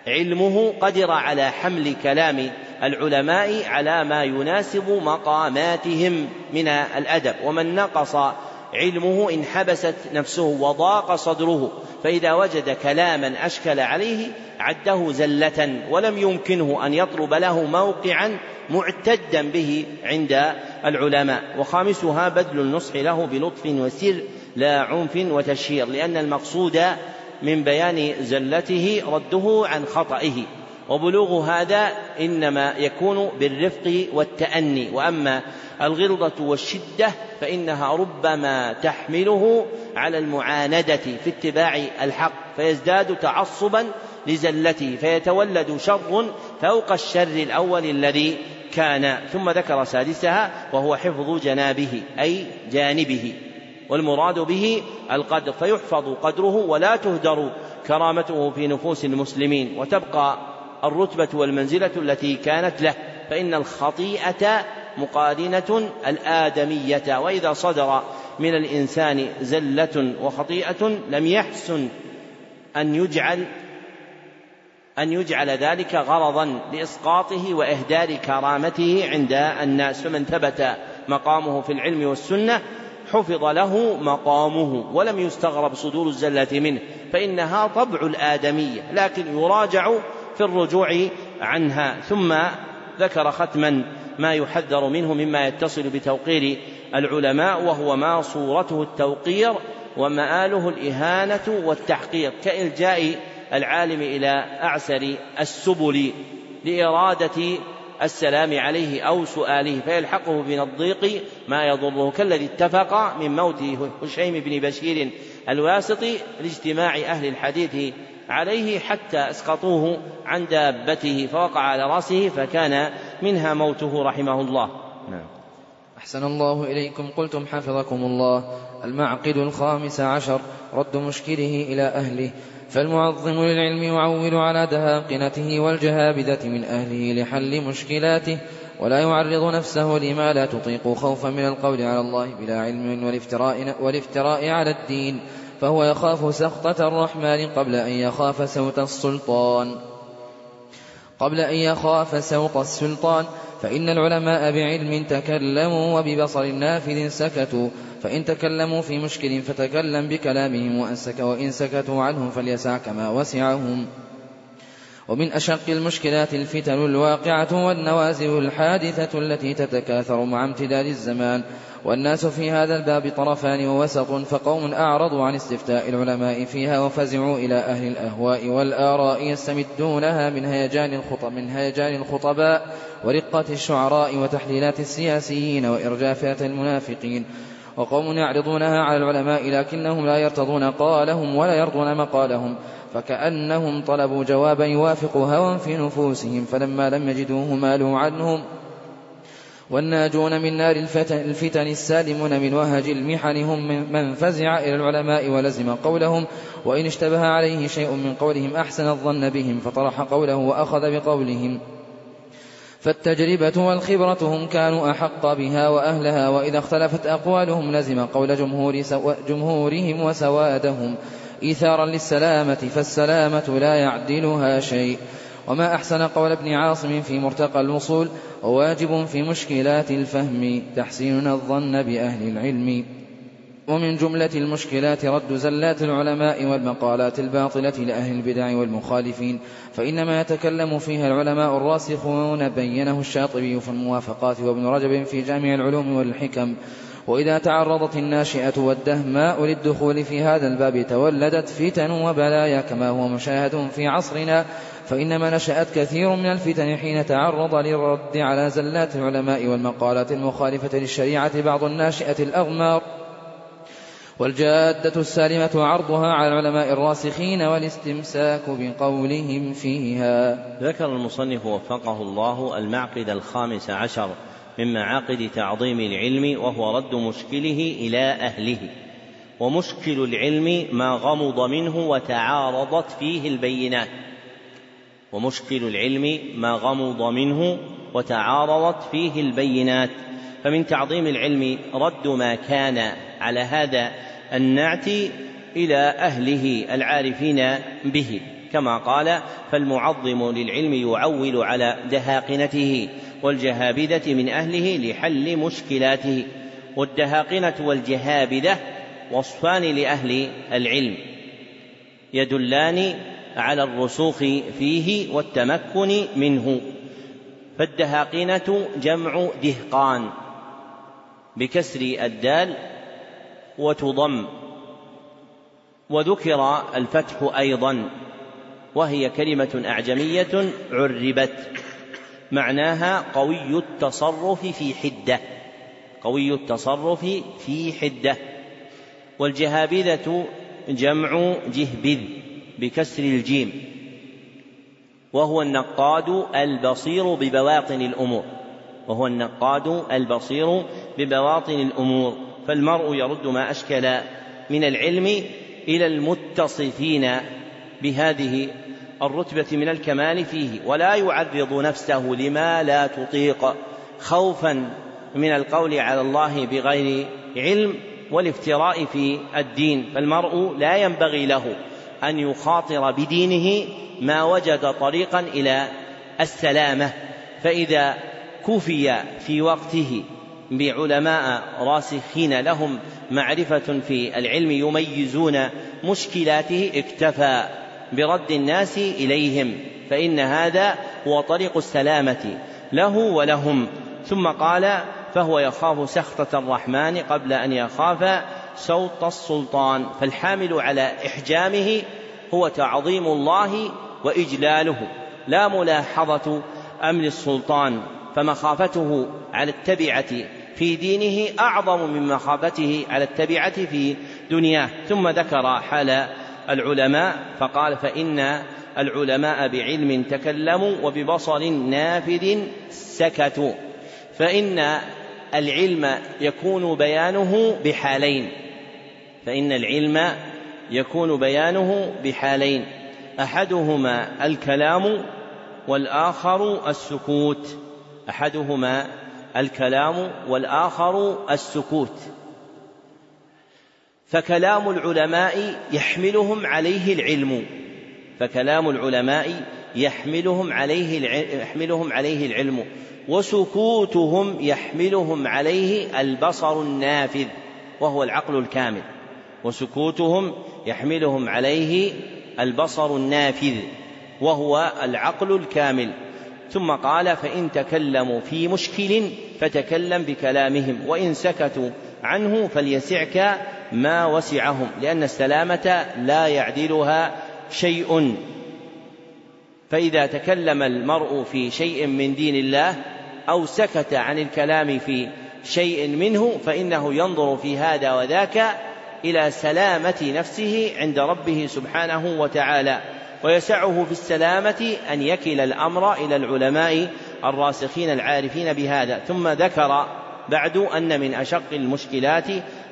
علمه قدر على حمل كلام العلماء على ما يناسب مقاماتهم من الأدب ومن نقص علمه انحبست نفسه وضاق صدره فإذا وجد كلاما أشكل عليه عده زلة ولم يمكنه أن يطلب له موقعا معتدا به عند العلماء. وخامسها بذل النصح له بلطف وسر لا عنف وتشهير لأن المقصود من بيان زلته رده عن خطئه. وبلوغ هذا إنما يكون بالرفق والتأني. وأما الغلظة والشدة فإنها ربما تحمله على المعاندة في اتباع الحق فيزداد تعصبا لزلته فيتولد شر فوق الشر الأول الذي كان. ثم ذكر سادسها وهو حفظ جنابه أي جانبه. والمراد به القدر فيحفظ قدره ولا تهدر كرامته في نفوس المسلمين وتبقى الرتبة والمنزلة التي كانت له فإن الخطيئة مقارنة الآدمية وإذا صدر من الإنسان زلة وخطيئة لم يحسن أن يجعل أن يجعل ذلك غرضا لإسقاطه وإهدار كرامته عند الناس. فمن ثبت مقامه في العلم والسنة حفظ له مقامه ولم يستغرب صدور الزلة منه فإنها طبع الآدمية. لكن يراجع في الرجوع عنها ثم ذكر ختما ما يحذر منه مما يتصل بتوقير العلماء وهو ما صورته التوقير ومآله الإهانة والتحقير كإلجاء العالم إلى أعسر السبل لإرادة السلام عليه أو سؤاله فيلحقه من الضيق ما يضره كالذي اتفق من موت هشيم بن بشير الواسطي لاجتماع أهل الحديث عليه حتى أسقطوه عن دابته فوقع على رأسه فكان منها موته رحمه الله. نعم. أحسن الله إليكم. قلتم حفظكم الله. المعقد الخامس عشر. رد مشكله إلى أهله. فالمعظم للعلم يعول على دهاقنته والجهابذة من أهله لحل مشكلاته ولا يعرض نفسه لما لا تطيق خوفا من القول على الله بلا علم والافتراء, والافتراء على الدين. فهو يخاف سخطة الرحمن قبل أن يخاف سوط السلطان. قبل أن يخاف سوط السلطان فإن العلماء بعلم تكلموا وببصر نافذ سكتوا. فإن تكلموا في مشكل فتكلم بكلامهم وأنسك وإن سكتوا عنه فليسعك ما وسعهم. ومن أشق المشكلات الفتن الواقعة والنوازل الحادثة التي تتكاثر مع امتداد الزمان. والناس في هذا الباب طرفان ووسط فقوم أعرضوا عن استفتاء العلماء فيها وفزعوا إلى أهل الأهواء والآراء يستمدونها من هيجان الخطب من هيجان الخطباء ورقة الشعراء وتحليلات السياسيين وإرجافات المنافقين. وقوم يعرضونها على العلماء لكنهم لا يرتضون قالهم ولا يرضون مقالهم فكأنهم طلبوا جوابا يوافق هوى في نفوسهم فلما لم يجدوه مالوا عنهم. والناجون من نار الفتن السالمون من وهج المحن هم من فزع إلى العلماء ولزم قولهم وإن اشتبه عليه شيء من قولهم أحسن الظن بهم فطرح قوله وأخذ بقولهم. فالتجربة والخبرة هم كانوا أحق بها وأهلها وإذا اختلفت أقوالهم لزم قول جمهور سو جمهورهم وسوادهم. إيثارا للسلامة فالسلامة لا يعدلها شيء. وما أحسن قول ابن عاصم في مرتقى الوصول وواجب في مشكلات الفهم تحسين الظن بأهل العلم. ومن جملة المشكلات رد زلات العلماء والمقالات الباطلة لأهل البدع والمخالفين. فإنما يتكلم فيها العلماء الراسخون بينه الشاطبي في الموافقات وابن رجب في جامع العلوم والحكم. وإذا تعرضت الناشئة والدهماء للدخول في هذا الباب تولدت فتن وبلايا كما هو مشاهد في عصرنا. فإنما نشأت كثير من الفتن حين تعرض للرد على زلات العلماء والمقالات المخالفة للشريعة بعض الناشئة الأغمار والجادة السالمة عرضها على العلماء الراسخين والاستمساك بقولهم فيها. ذكر المصنف وفقه الله المعقد الخامس عشر من معاقد تعظيم العلم وهو رد مشكله إلى أهله. ومشكل العلم ما غمض منه وتعارضت فيه البينات. ومشكل العلم ما غمض منه وتعارضت فيه البينات. فمن تعظيم العلم رد ما كان على هذا النعت إلى أهله العارفين به. كما قال فالمعظم للعلم يعول على دهاقنته والجهابذة من أهله لحل مشكلاته والدهاقنة والجهابذة وصفان لأهل العلم. يدلان على الرسوخ فيه والتمكن منه. فالدهاقنة جمع دهقان بكسر الدال وتضم. وذكر الفتح أيضا وهي كلمة أعجمية عربت معناها قوي التصرف في حدة. قوي التصرف في حدة. والجهابذة جمع جهبذ بكسر الجيم وهو النقاد البصير ببواطن الأمور وهو النقاد البصير ببواطن الأمور فالمرء يرد ما أشكل من العلم إلى المتصفين بهذه الرتبة من الكمال فيه ولا يعرض نفسه لما لا تطيق خوفا من القول على الله بغير علم والافتراء في الدين فالمرء لا ينبغي له أن يخاطر بدينه ما وجد طريقا إلى السلامة. فإذا كفي في وقته بعلماء راسخين لهم معرفة في العلم يميزون مشكلاته اكتفى برد الناس إليهم. فإن هذا هو طريق السلامة له ولهم. ثم قال فهو يخاف سخطة الرحمن قبل أن يخاف سوط السلطان فالحامل على إحجامه هو تعظيم الله وإجلاله. لا ملاحظة أمر السلطان فمخافته على التبعة في دينه أعظم من مخافته على التبعة في دنياه. ثم ذكر حال العلماء فقال فإن العلماء بعلم تكلموا وببصر نافذ سكتوا. فإن العلم يكون بيانه بحالين فإن العلم يكون بيانه بحالين أحدهما الكلام والآخر السكوت. أحدهما الكلام والآخر السكوت. فكلام العلماء يحملهم عليه العلم. فكلام العلماء يحملهم عليه يحملهم عليه العلم. وسكوتهم يحملهم عليه البصر النافذ وهو العقل الكامل. وسكوتهم يحملهم عليه البصر النافذ وهو العقل الكامل. ثم قال فإن تكلموا في مشكل فتكلم بكلامهم وإن سكتوا عنه فليسعك ما وسعهم لأن السلامة لا يعدلها شيء. فإذا تكلم المرء في شيء من دين الله أو سكت عن الكلام في شيء منه فإنه ينظر في هذا وذاك إلى سلامة نفسه عند ربه سبحانه وتعالى ويسعه في السلامة أن يكل الأمر إلى العلماء الراسخين العارفين بهذا. ثم ذكر بعد أن من أشق المشكلات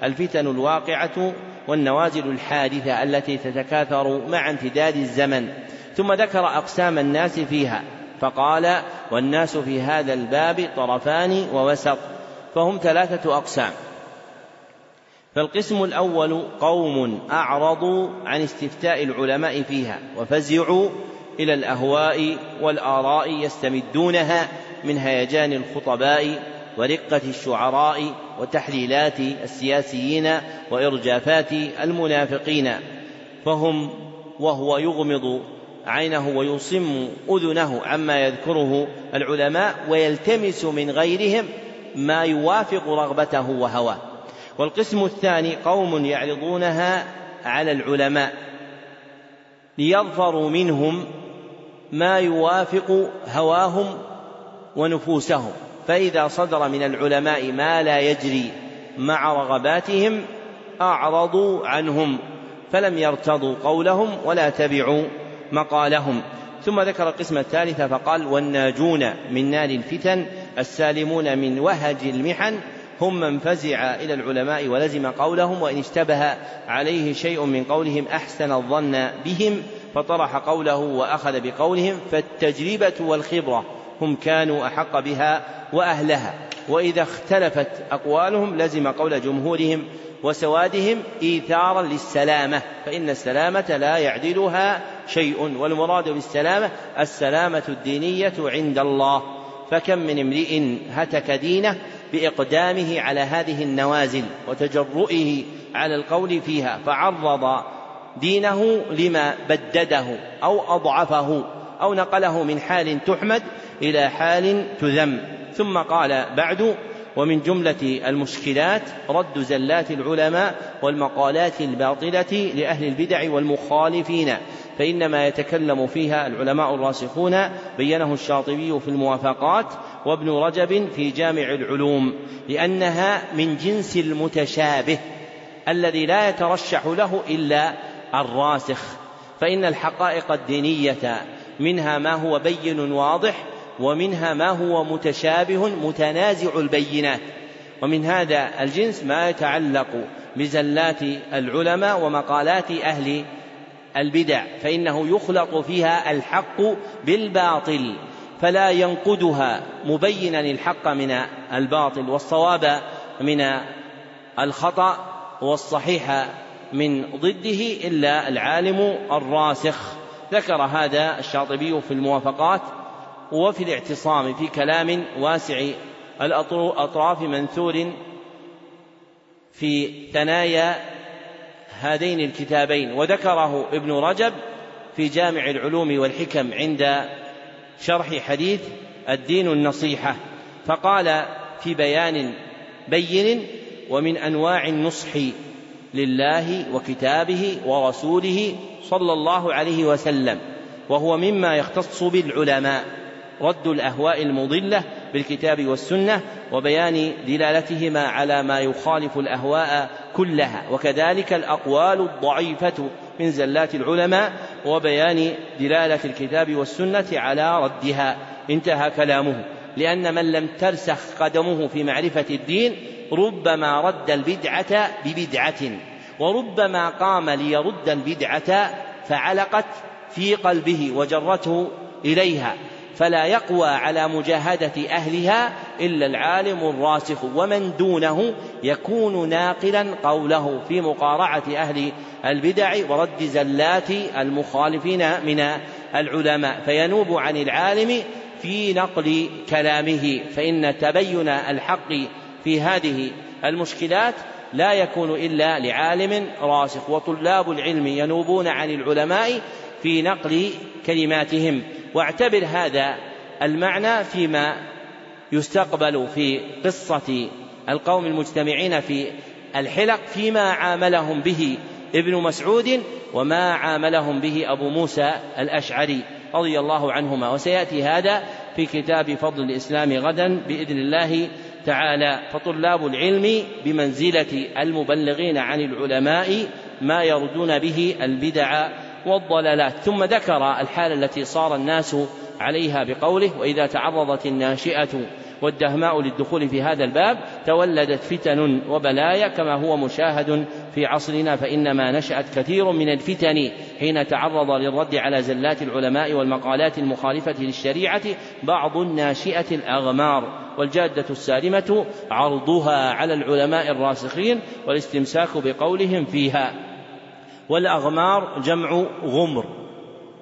الفتن الواقعة والنوازل الحادثة التي تتكاثر مع امتداد الزمن. ثم ذكر أقسام الناس فيها فقال والناس في هذا الباب طرفان ووسط فهم ثلاثة أقسام. فالقسم الأول قوم أعرضوا عن استفتاء العلماء فيها وفزعوا إلى الأهواء والآراء يستمدونها من هيجان الخطباء ورقة الشعراء وتحليلات السياسيين وإرجافات المنافقين فهم وهو يغمض عينه ويصم أذنه عما يذكره العلماء ويلتمس من غيرهم ما يوافق رغبته وهواه. والقسم الثاني قوم يعرضونها على العلماء ليظفروا منهم ما يوافق هواهم ونفوسهم. فإذا صدر من العلماء ما لا يجري مع رغباتهم أعرضوا عنهم فلم يرتضوا قولهم ولا تبعوا مقالهم. ثم ذكر القسم الثالث فقال والناجون من نار الفتن السالمون من وهج المحن هم من فزع إلى العلماء ولزم قولهم وإن اشتبه عليه شيء من قولهم أحسن الظن بهم فطرح قوله وأخذ بقولهم فالتجربة والخبرة هم كانوا أحق بها وأهلها. وإذا اختلفت أقوالهم لزم قول جمهورهم وسوادهم إيثارا للسلامة فإن السلامة لا يعدلها شيء والمراد بالسلامة السلامة الدينية عند الله. فكم من امرئ هتك دينه بإقدامه على هذه النوازل وتجرؤه على القول فيها فعرض دينه لما بدده أو أضعفه أو نقله من حال تحمد إلى حال تذم. ثم قال بعد ومن جملة المشكلات رد زلات العلماء والمقالات الباطلة لأهل البدع والمخالفين فإنما يتكلم فيها العلماء الراسخون بينه الشاطبي في الموافقات وابن رجب في جامع العلوم لأنها من جنس المتشابه الذي لا يترشح له إلا الراسخ. فإن الحقائق الدينية منها ما هو بين واضح ومنها ما هو متشابه متنازع البينات. ومن هذا الجنس ما يتعلق بزلات العلماء ومقالات أهل البدع فإنه يخلط فيها الحق بالباطل. فلا ينقدها مبينا الحق من الباطل والصواب من الخطأ والصحيح من ضده إلا العالم الراسخ. ذكر هذا الشاطبي في الموافقات وفي الاعتصام في كلام واسع الأطراف منثور في ثنايا هذين الكتابين. وذكره ابن رجب في جامع العلوم والحكم عند شرح حديث الدين النصيحة فقال في بيان بين ومن أنواع النصح لله وكتابه ورسوله صلى الله عليه وسلم وهو مما يختص بالعلماء رد الأهواء المضلة بالكتاب والسنة وبيان دلالتهما على ما يخالف الأهواء كلها وكذلك الأقوال الضعيفة من زلات العلماء وبيان دلالة الكتاب والسنة على ردها. انتهى كلامه. لأن من لم ترسخ قدمه في معرفة الدين ربما رد البدعة ببدعة. وربما قام ليرد البدعة فعلقت في قلبه وجرته إليها. فلا يقوى على مجاهدة أهلها إلا العالم الراسخ ومن دونه يكون ناقلا قوله في مقارعة أهل البدع ورد زلات المخالفين من العلماء. فينوب عن العالم في نقل كلامه فإن تبين الحق في هذه المشكلات لا يكون إلا لعالم راسخ. وطلاب العلم ينوبون عن العلماء في نقل كلماتهم. واعتبر هذا المعنى فيما يستقبل في قصة القوم المجتمعين في الحلق فيما عاملهم به ابن مسعود وما عاملهم به أبو موسى الأشعري رضي الله عنهما. وسيأتي هذا في كتاب فضل الإسلام غدا بإذن الله تعالى. فطلاب العلم بمنزلة المبلغين عن العلماء ما يردون به البدع والضلالات. ثم ذكر الحالة التي صار الناس عليها بقوله وإذا تعرضت الناشئة والدهماء للدخول في هذا الباب تولدت فتن وبلايا كما هو مشاهد في عصرنا فإنما نشأت كثير من الفتن حين تعرض للرد على زلات العلماء والمقالات المخالفة للشريعة بعض الناشئة الأغمار. والجادة السالمة عرضها على العلماء الراسخين والاستمساك بقولهم فيها. والأغمار جمع غمر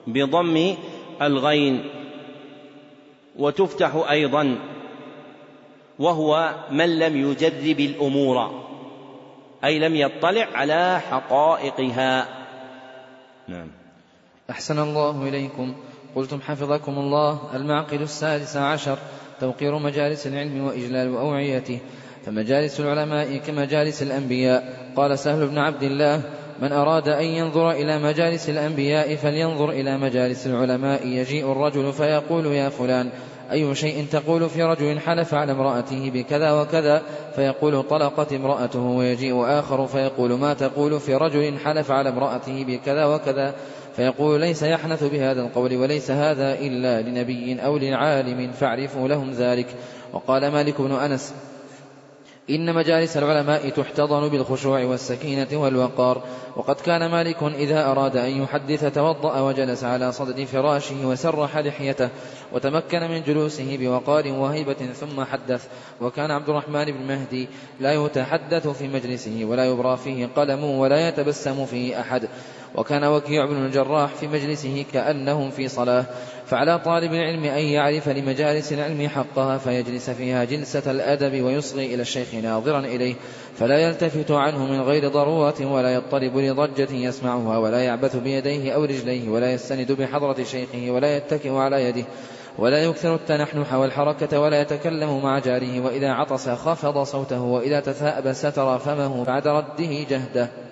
بضم الغين وتفتح أيضا وهو من لم يجرب الأمور أي لم يطلع على حقائقها. نعم. أحسن الله إليكم. قلتم حفظكم الله المعقد السادس عشر توقير مجالس العلم وإجلال أوعيته. فمجالس العلماء كمجالس الأنبياء. قال سهل بن عبد الله من أراد أن ينظر إلى مجالس الأنبياء فلينظر إلى مجالس العلماء. يجيء الرجل فيقول يا فلان أي شيء تقول في رجل حلف على امرأته بكذا وكذا؟ فيقول طلقت امرأته. ويجيء آخر فيقول ما تقول في رجل حلف على امرأته بكذا وكذا؟ فيقول ليس يحنث بهذا القول وليس هذا إلا لنبي أو لعالم فاعرفوا لهم ذلك. وقال مالك بن أنس إن مجالس العلماء تحتضن بالخشوع والسكينة والوقار. وقد كان مالك إذا أراد أن يحدث توضأ وجلس على صدد فراشه وسرح لحيته وتمكن من جلوسه بوقار وهيبة ثم حدث. وكان عبد الرحمن بن مهدي لا يتحدث في مجلسه ولا يبرى فيه قلم ولا يتبسم فيه أحد. وكان وكيع بن الجراح في مجلسه كأنهم في صلاة. فعلى طالب العلم أن يعرف لمجالس العلم حقها فيجلس فيها جلسة الأدب ويصغي إلى الشيخ ناظرا إليه فلا يلتفت عنه من غير ضرورة ولا يضطرب لضجة يسمعها ولا يعبث بيديه أو رجليه ولا يستند بحضرة شيخه ولا يتكئ على يده ولا يكثر التنحنح والحركة ولا يتكلم مع جاره وإذا عطس خفض صوته وإذا تثاءب ستر فمه بعد رده جهده.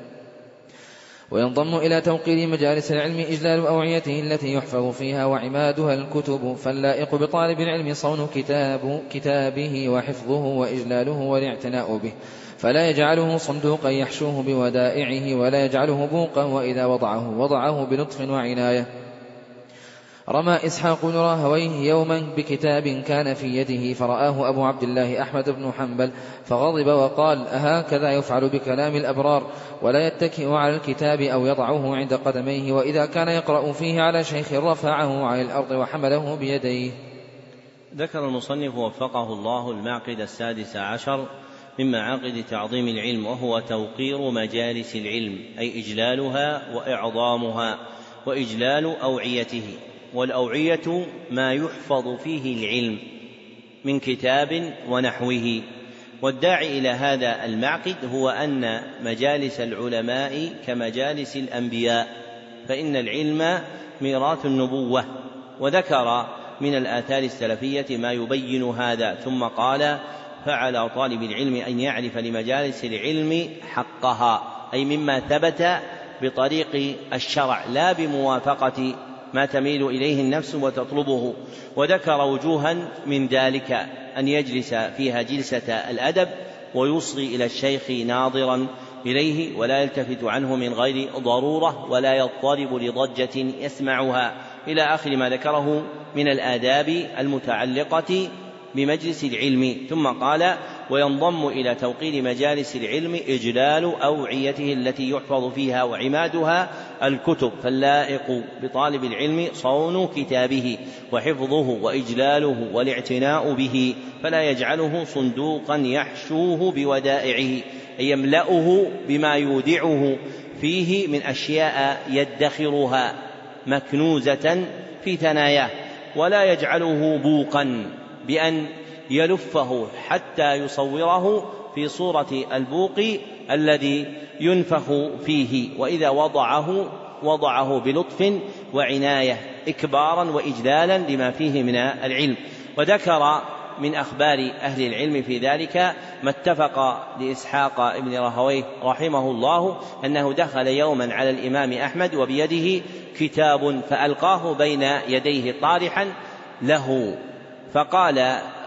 وينضم إلى توقير مجالس العلم إجلال أوعيته التي يحفظ فيها وعمادها الكتب فاللائق بطالب العلم صون كتاب كتابه وحفظه وإجلاله والاعتناء به. فلا يجعله صندوقا يحشوه بودائعه ولا يجعله بوقا وإذا وضعه وضعه بلطف وعناية. رمى إسحاق بن راهويه يوما بكتاب كان في يده فرآه أبو عبد الله أحمد بن حنبل فغضب وقال أهكذا يفعل بكلام الأبرار ولا يتكئ على الكتاب أو يضعه عند قدميه وإذا كان يقرأ فيه على شيخ رفعه عن الأرض وحمله بيديه. ذكر المصنف وفقه الله المعقد السادس عشر من معاقد تعظيم العلم وهو توقير مجالس العلم أي إجلالها وإعظامها وإجلال أوعيته. والأوعية ما يحفظ فيه العلم من كتاب ونحوه. والداعي إلى هذا المعقد هو أن مجالس العلماء كمجالس الأنبياء فإن العلم ميراث النبوة. وذكر من الآثار السلفية ما يبين هذا ثم قال فعلى طالب العلم أن يعرف لمجالس العلم حقها أي مما ثبت بطريق الشرع لا بموافقة ما تميل إليه النفس وتطلبه وذكر وجوها من ذلك أن يجلس فيها جلسة الأدب ويصغي إلى الشيخ ناظرا إليه ولا يلتفت عنه من غير ضرورة ولا يضطرب لضجة يسمعها. إلى آخر ما ذكره من الآداب المتعلقة بمجلس العلم. ثم قال وينضم إلى توقير مجالس العلم إجلال أوعيته التي يحفظ فيها وعمادها الكتب فاللائق بطالب العلم صون كتابه وحفظه وإجلاله والاعتناء به فلا يجعله صندوقا يحشوه بودائعه أي يملأه بما يودعه فيه من أشياء يدخرها مكنوزة في ثناياه ولا يجعله بوقا بأن يلفه حتى يصوره في صورة البوق الذي ينفخ فيه. وإذا وضعه وضعه بلطف وعناية إكبارا وإجلالا لما فيه من العلم. وذكر من أخبار أهل العلم في ذلك ما اتفق لإسحاق ابن رهويه رحمه الله أنه دخل يوما على الإمام أحمد وبيده كتاب فألقاه بين يديه طارحا له. فقال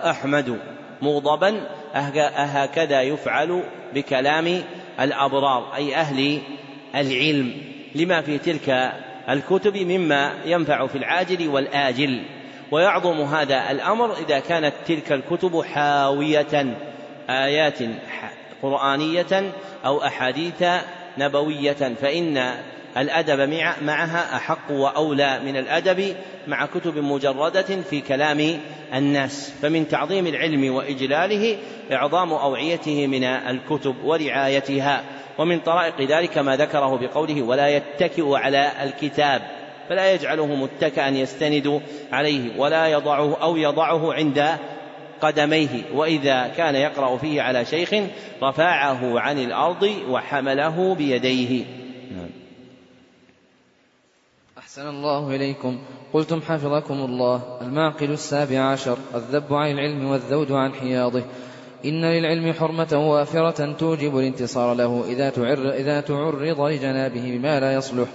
أحمد مغضبا أهكذا يفعل بكلام الأبرار أي أهل العلم لما في تلك الكتب مما ينفع في العاجل والآجل. ويعظم هذا الأمر إذا كانت تلك الكتب حاوية آيات قرآنية أو أحاديث نبوية فإن الأدب معها أحق وأولى من الأدب مع كتب مجردة في كلام الناس. فمن تعظيم العلم وإجلاله إعظام أوعيته من الكتب ورعايتها. ومن طرائق ذلك ما ذكره بقوله ولا يتكئ على الكتاب. فلا يجعله متكئا يستند عليه ولا يضعه أو يضعه عند قدميه. وإذا كان يقرأ فيه على شيخ رفعه عن الأرض وحمله بيديه. أحسن الله إليكم. قلتم حفظكم الله. المعقل السابع عشر. الذب عن العلم والذود عن حياضه. إن للعلم حرمة وافرة توجب الانتصار له. إذا تعر إذا تعرض لجنابه بما لا يصلح.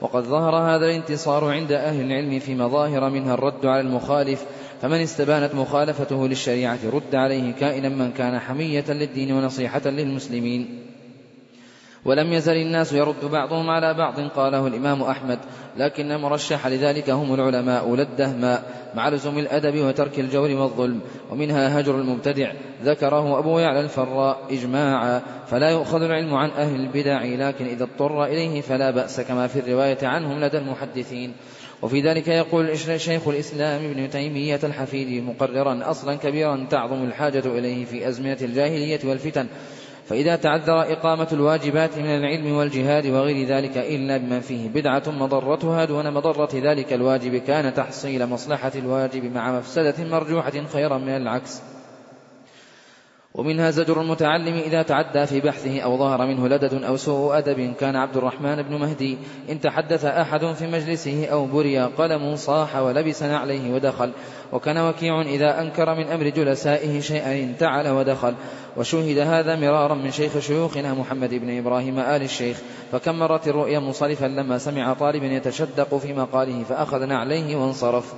وقد ظهر هذا الانتصار عند أهل العلم في مظاهر منها الرد على المخالف. فمن استبانت مخالفته للشريعة رد عليه كائنا من كان حمية للدين ونصيحة للمسلمين. ولم يزل الناس يرد بعضهم على بعض قاله الإمام أحمد. لكن مرشح لذلك هم العلماء لا الدهماء مع لزوم الأدب وترك الجور والظلم. ومنها هجر المبتدع. ذكره أبو يعلى الفراء إجماعا. فلا يؤخذ العلم عن أهل البدع لكن إذا اضطر إليه فلا بأس. كما في الرواية عنهم لدى المحدثين. وفي ذلك يقول شيخ الإسلام ابن تيمية الحفيدي مقررا أصلا كبيرا تعظم الحاجة إليه في أزمنة الجاهلية والفتن. فإذا تعذر إقامة الواجبات من العلم والجهاد وغير ذلك إلا بما فيه بدعة مضرتها دون مضرة ذلك الواجب كان تحصيل مصلحة الواجب مع مفسدة مرجوحة خيرا من العكس. ومنها زجر المتعلم إذا تعدى في بحثه أو ظهر منه لدد أو سوء أدب كان عبد الرحمن بن مهدي. إن تحدث أحد في مجلسه أو بري قلم صاح ولبس نعليه ودخل. وكان وكيع إذا أنكر من أمر جلسائه شيئا انتعل ودخل. وشهد هذا مرارا من شيخ شيوخنا محمد بن إبراهيم آل الشيخ. فكم مرت الرؤيا منصرفا لما سمع طالبا يتشدق في مقاله فأخذ نعليه وانصرف.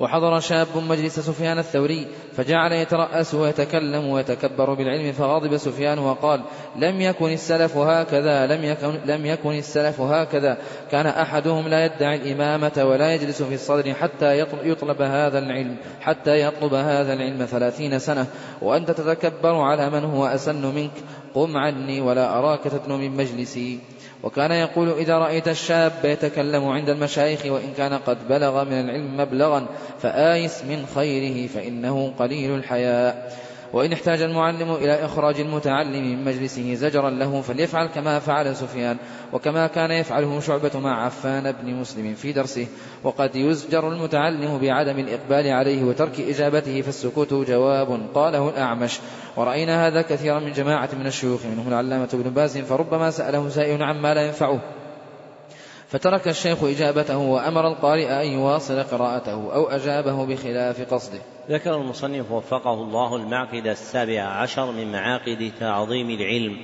وحضر شاب مجلس سفيان الثوري فجعل يترأس ويتكلم ويتكبر بالعلم فغضب سفيان وقال لم يكن السلف هكذا لم يكن, لم يكن السلف هكذا. كان أحدهم لا يدعي الإمامة ولا يجلس في الصدر حتى يطلب هذا العلم حتى يطلب هذا العلم ثلاثين سنة. وأنت تتكبر على من هو أسن منك قم عني ولا أراك تدنو من مجلسي. وكان يقول إذا رأيت الشاب يتكلم عند المشايخ وإن كان قد بلغ من العلم مبلغا فآيس من خيره فإنه قليل الحياء. وإن احتاج المعلم إلى إخراج المتعلم من مجلسه زجرا له فليفعل كما فعل سفيان وكما كان يفعله شعبة مع عفان بن مسلم في درسه. وقد يزجر المتعلم بعدم الإقبال عليه وترك إجابته فالسكوت جواب قاله الأعمش. ورأينا هذا كثيرا من جماعة من الشيوخ منهم العلامة ابن باز فربما سأله سائل عما لا ينفعه. فترك الشيخ إجابته وأمر القارئ أن يواصل قراءته أو أجابه بخلاف قصده. ذكر المصنف وفقه الله المعقد السابع عشر من معاقد تعظيم العلم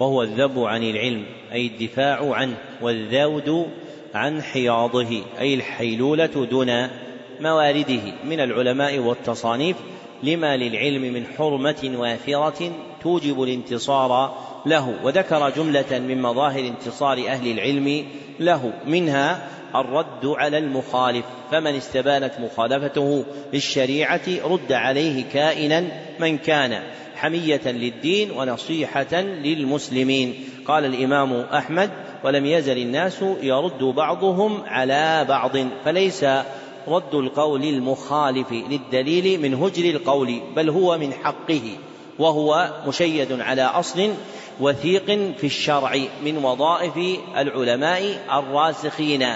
وهو الذب عن العلم أي الدفاع عنه والذود عن حياضه أي الحيلولة دون موارده. من العلماء والتصانيف لما للعلم من حرمة وافرة توجب الانتصار له وذكر جملة من مظاهر انتصار أهل العلم له منها الرد على المخالف فمن استبانت مخالفته للشريعة رد عليه كائنا من كان حمية للدين ونصيحة للمسلمين. قال الإمام أحمد ولم يزل الناس يرد بعضهم على بعض فليس رد القول المخالف للدليل من هجر القول بل هو من حقه وهو مشيد على أصل وثيق في الشرع من وظائف العلماء الراسخين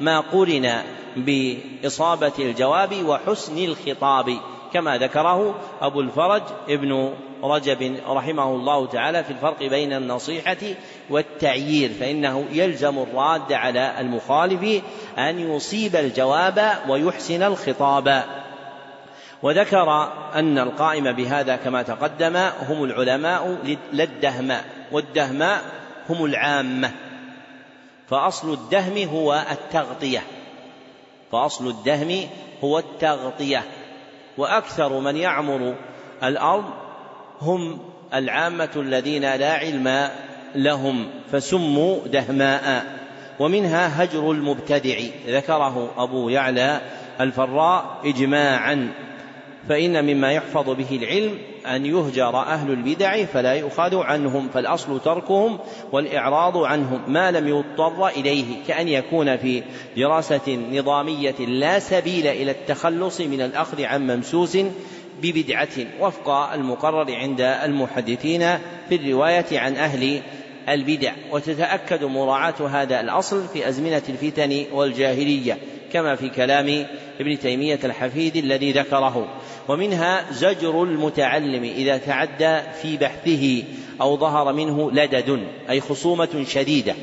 ما قرن بإصابة الجواب وحسن الخطاب كما ذكره أبو الفرج ابن رجب رحمه الله تعالى في الفرق بين النصيحة والتعيير فإنه يلزم الراد على المخالف أن يصيب الجواب ويحسن الخطاب. وذكر أن القائم بهذا كما تقدم هم العلماء للدهماء والدهماء هم العامة. فأصل الدهم هو التغطية. فأصل الدهم هو التغطية. وأكثر من يعمر الأرض هم العامة الذين لا علم لهم فسموا دهماء. ومنها هجر المبتدع ذكره أبو يعلى الفراء إجماعا. فإن مما يحفظ به العلم أن يهجر أهل البدع فلا يؤخذ عنهم فالأصل تركهم والإعراض عنهم. ما لم يضطر إليه كأن يكون في دراسة نظامية لا سبيل إلى التخلص من الأخذ عن ممسوس ببدعة وفق المقرر عند المحدثين في الرواية عن أهل البدع. وتتأكد مراعاة هذا الأصل في أزمنة الفتن والجاهلية. كما في كلام ابن تيمية الحفيد الذي ذكره. ومنها زجر المتعلم إذا تعدى في بحثه أو ظهر منه لدد أي خصومة شديدة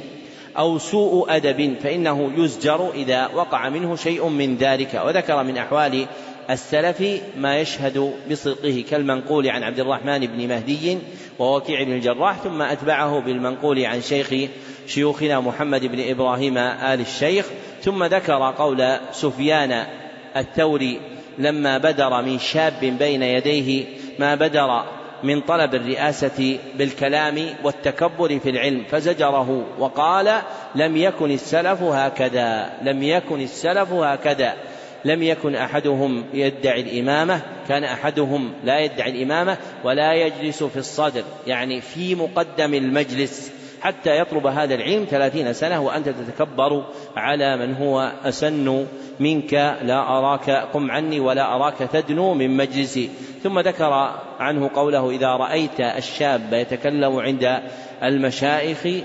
أو سوء أدب فإنه يزجر إذا وقع منه شيء من ذلك. وذكر من أحوال السلف ما يشهد بصدقه كالمنقول عن عبد الرحمن بن مهدي ووكيع بن الجراح ثم أتبعه بالمنقول عن شيخ شيوخنا محمد بن إبراهيم آل الشيخ. ثم ذكر قول سفيان الثوري لما بدر من شاب بين يديه ما بدر من طلب الرئاسة بالكلام والتكبر في العلم فزجره وقال لم يكن السلف هكذا لم يكن السلف هكذا لم يكن أحدهم يدعي الإمامة كان أحدهم لا يدعي الإمامة ولا يجلس في الصدر. يعني في مقدم المجلس. حتى يطلب هذا العلم ثلاثين سنة وأنت تتكبر على من هو أسن منك. لا أراك قم عني ولا أراك تدنو من مجلسي ثم ذكر عنه قوله إذا رأيت الشاب يتكلم عند المشايخ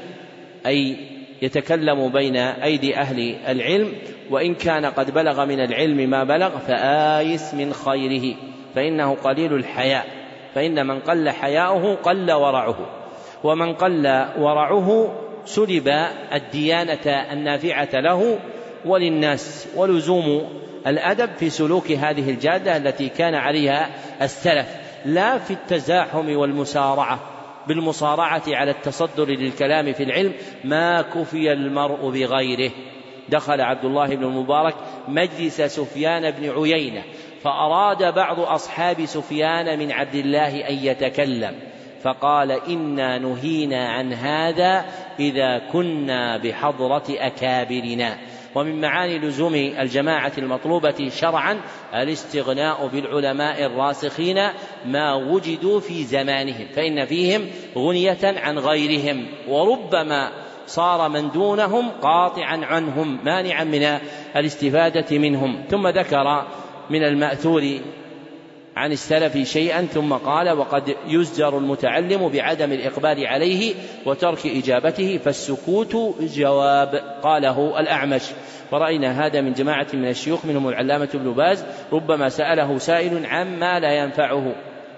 أي يتكلم بين أيدي أهل العلم وإن كان قد بلغ من العلم ما بلغ فآيس من خيره فإنه قليل الحياء. فإن من قل حياؤه قل ورعه. ومن قل ورعه سلب الديانة النافعة له وللناس ولزوم الأدب في سلوك هذه الجادة التي كان عليها السلف لا في التزاحم والمسارعة بالمصارعة على التصدر للكلام في العلم ما كفي المرء بغيره. دخل عبد الله بن المبارك مجلس سفيان بن عيينة فأراد بعض أصحاب سفيان من عبد الله أن يتكلم. فقال إنا نهينا عن هذا إذا كنا بحضرة أكابرنا. ومن معاني لزوم الجماعة المطلوبة شرعا الاستغناء بالعلماء الراسخين ما وجدوا في زمانهم فإن فيهم غنية عن غيرهم وربما صار من دونهم قاطعا عنهم مانعا من الاستفادة منهم. ثم ذكر من المأثور عن السلف شيئا ثم قال وقد يزجر المتعلم بعدم الإقبال عليه وترك إجابته فالسكوت جواب قاله الأعمش. ورأينا هذا من جماعة من الشيوخ منهم العلامة ابن باز ربما سأله سائل عما لا ينفعه.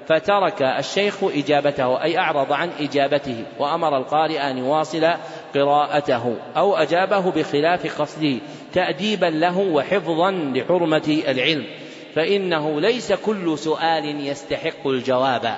فترك الشيخ إجابته أي أعرض عن إجابته وأمر القارئ أن يواصل قراءته أو أجابه بخلاف قصده تأديبا له وحفظا لحرمة العلم. فإنه ليس كل سؤال يستحق الجواب.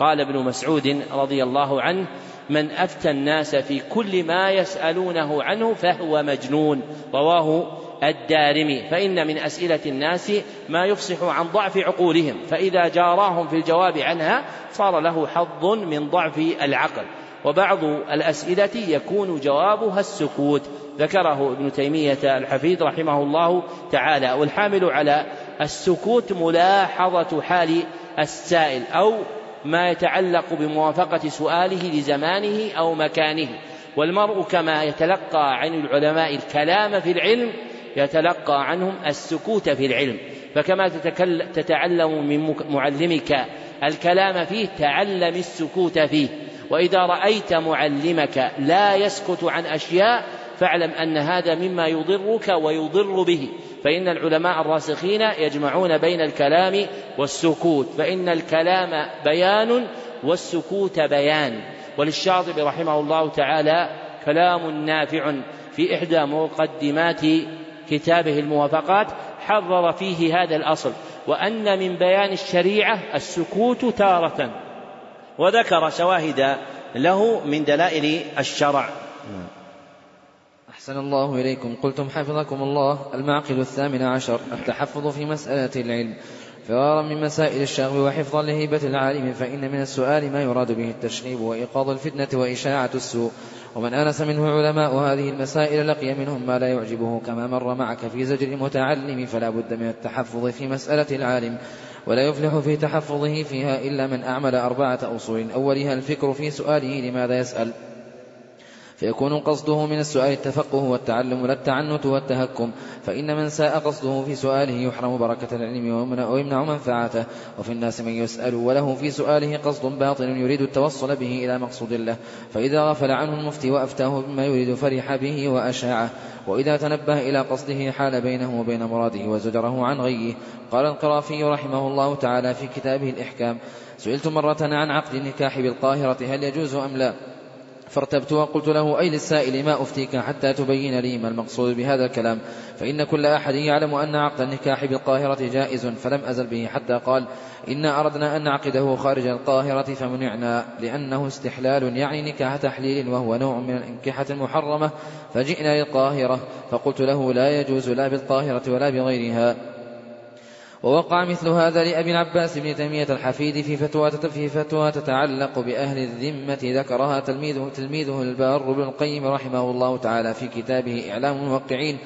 قال ابن مسعود رضي الله عنه من أفتى الناس في كل ما يسألونه عنه فهو مجنون. رواه الدارمي. فإن من أسئلة الناس ما يفصح عن ضعف عقولهم فإذا جاراهم في الجواب عنها صار له حظ من ضعف العقل. وبعض الأسئلة يكون جوابها السكوت. ذكره ابن تيمية الحفيظ رحمه الله تعالى. والحامل على السكوت ملاحظة حال السائل أو ما يتعلق بموافقة سؤاله لزمانه أو مكانه. والمرء كما يتلقى عن العلماء الكلام في العلم يتلقى عنهم السكوت في العلم. فكما تتعلم من معلمك الكلام فيه تعلم السكوت فيه. وإذا رأيت معلمك لا يسكت عن أشياء فاعلم أن هذا مما يضرك ويضر به. فإن العلماء الراسخين يجمعون بين الكلام والسكوت فإن الكلام بيان والسكوت بيان. وللشاطبي رحمه الله تعالى كلام نافع في إحدى مقدمات كتابه الموافقات حرر فيه هذا الأصل وأن من بيان الشريعة السكوت تارة. وذكر شواهد له من دلائل الشرع. أحسن الله إليكم. قلتم حفظكم الله. المعقد الثامن عشر. التحفظ في مسألة العلم. فرارا من مسائل الشغب وحفظا لهيبة العالم فإن من السؤال ما يراد به التشنيب وإيقاظ الفتنة وإشاعة السوء. ومن آنس منه علماء هذه المسائل لقي منهم ما لا يعجبه. كما مر معك في زجر المتعلم فلا بد من التحفظ في مسألة العالم. ولا يفلح في تحفظه فيها إلا من أعمل أربعة أصول أولها الفكر في سؤاله لماذا يسأل؟ فيكون قصده من السؤال التفقه والتعلم لا التعنت والتهكم فإن من ساء قصده في سؤاله يحرم بركة العلم ويمنع منفعته. وفي الناس من يسأل وله في سؤاله قصد باطل يريد التوصل به إلى مقصود الله. فإذا غفل عنه المفتي وأفتاه بما يريد فرح به وأشاعه. وإذا تنبه إلى قصده حال بينه وبين مراده وزجره عن غيه. قال القرافي رحمه الله تعالى في كتابه الإحكام سئلت مرة عن عقد النكاح بالقاهرة هل يجوز أم لا؟ فارتبت وقلت له أي للسائل ما أفتيك حتى تبين لي ما المقصود بهذا الكلام. فإن كل أحد يعلم أن عقد النكاح بالقاهرة جائز فلم أزل به حتى قال إنا أردنا أن نعقده خارج القاهرة فمنعنا لأنه استحلال يعني نكاح تحليل وهو نوع من الإنكحة المحرمة فجئنا للقاهرة فقلت له لا يجوز لا بالقاهرة ولا بغيرها. ووقع مثل هذا لأبي العباس بن تيمية الحفيد في فتوى في فتوى تتعلق بأهل الذمة ذكرها تلميذه تلميذه البار بن القيم رحمه الله تعالى في كتابه إعلام الموقعين.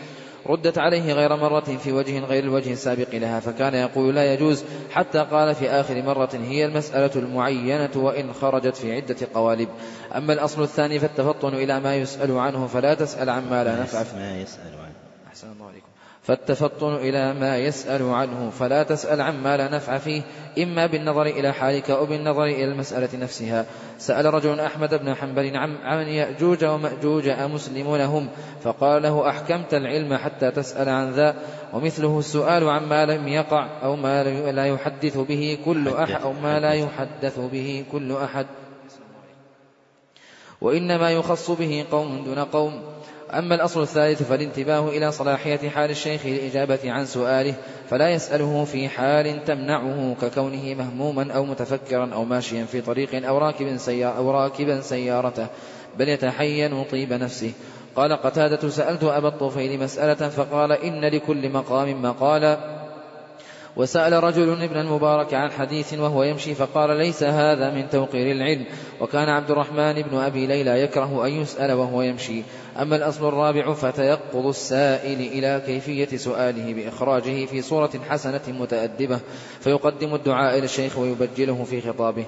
ردت عليه غير مرة في وجه غير الوجه السابق لها فكان يقول لا يجوز حتى قال في آخر مرة هي المسألة المعينة وإن خرجت في عدة قوالب. أما الأصل الثاني فالتفطن إلى ما يسأل عنه فلا تسأل عما لا نفع ما يسأل عنه. أحسن الله عليكم. فالتفطن إلى ما يسأل عنه فلا تسأل عما لا نفع فيه إما بالنظر إلى حالك أو بالنظر إلى المسألة نفسها. سأل رجل أحمد بن حنبل عن يأجوج ومأجوج أمسلمون هم؟ فقال له أحكمت العلم حتى تسأل عن ذا ومثله السؤال عما لم يقع أو ما لا يحدث به كل أحد أو ما لا يحدث به كل أحد. وإنما يخص به قوم دون قوم. أما الأصل الثالث فالانتباه إلى صلاحية حال الشيخ للإجابة عن سؤاله فلا يسأله في حال تمنعه ككونه مهموما أو متفكرا أو ماشيا في طريق أو راكب سيارة أو راكبا سيارته بل يتحين طيب نفسه. قال قتادة سألت أبا الطفيل مسألة فقال إن لكل مقام مقالا. وسأل رجل ابن المبارك عن حديث وهو يمشي فقال ليس هذا من توقير العلم. وكان عبد الرحمن بن أبي ليلى يكره أن يسأل وهو يمشي. أما الأصل الرابع فتيقظ السائل إلى كيفية سؤاله بإخراجه في صورة حسنة متأدبة فيقدم الدعاء إلى الشيخ ويبجله في خطابه.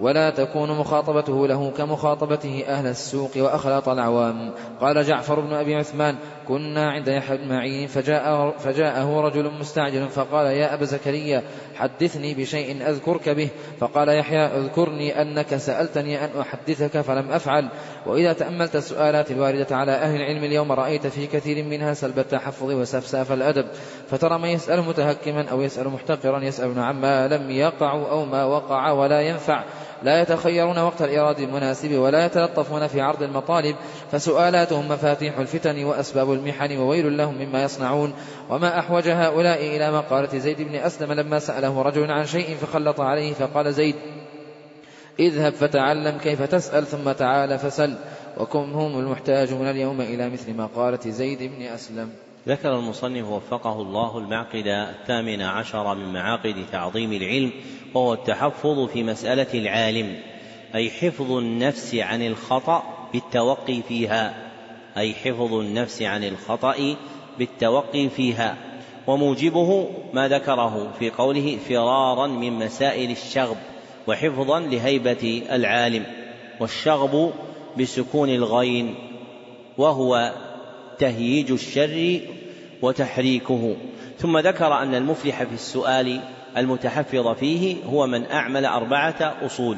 ولا تكون مخاطبته له كمخاطبته أهل السوق وأخلاط العوام. قال جعفر بن أبي عثمان كنا عند يحيى بن معين فجاء فجاءه رجل مستعجل فقال يا أبا زكريا حدثني بشيء أذكرك به. فقال يحيى اذكرني أنك سألتني أن أحدثك فلم أفعل وإذا تأملت السؤالات الواردة على أهل العلم اليوم رأيت في كثير منها سلب التحفظ وسفساف الأدب فترى من يسأل متهكما أو يسأل محتقرا يسأل عما لم يقع أو ما وقع ولا ينفع لا يتخيرون وقت الإرادة المناسب ولا يتلطفون في عرض المطالب فسؤالاتهم مفاتيح الفتن وأسباب المحن وويل لهم مما يصنعون. وما أحوج هؤلاء إلى مقالة زيد بن أسلم لما سأله رجل عن شيء فخلط عليه فقال زيد اذهب فتعلم كيف تسأل ثم تعال فسل وكم هم المحتاج من اليوم إلى مثل مقالة زيد بن أسلم. ذكر المصنف وفقه الله المعقد الثامن عشر من معاقد تعظيم العلم وهو التحفظ في مسألة العالم أي حفظ النفس عن الخطأ بالتوقي فيها أي حفظ النفس عن الخطأ بالتوقي فيها. وموجبه ما ذكره في قوله فرارا من مسائل الشغب وحفظا لهيبة العالم والشغب بسكون الغين وهو تهييج الشر وتحريكه. ثم ذكر أن المفلح في السؤال المتحفظ فيه هو من أعمل أربعة أصول.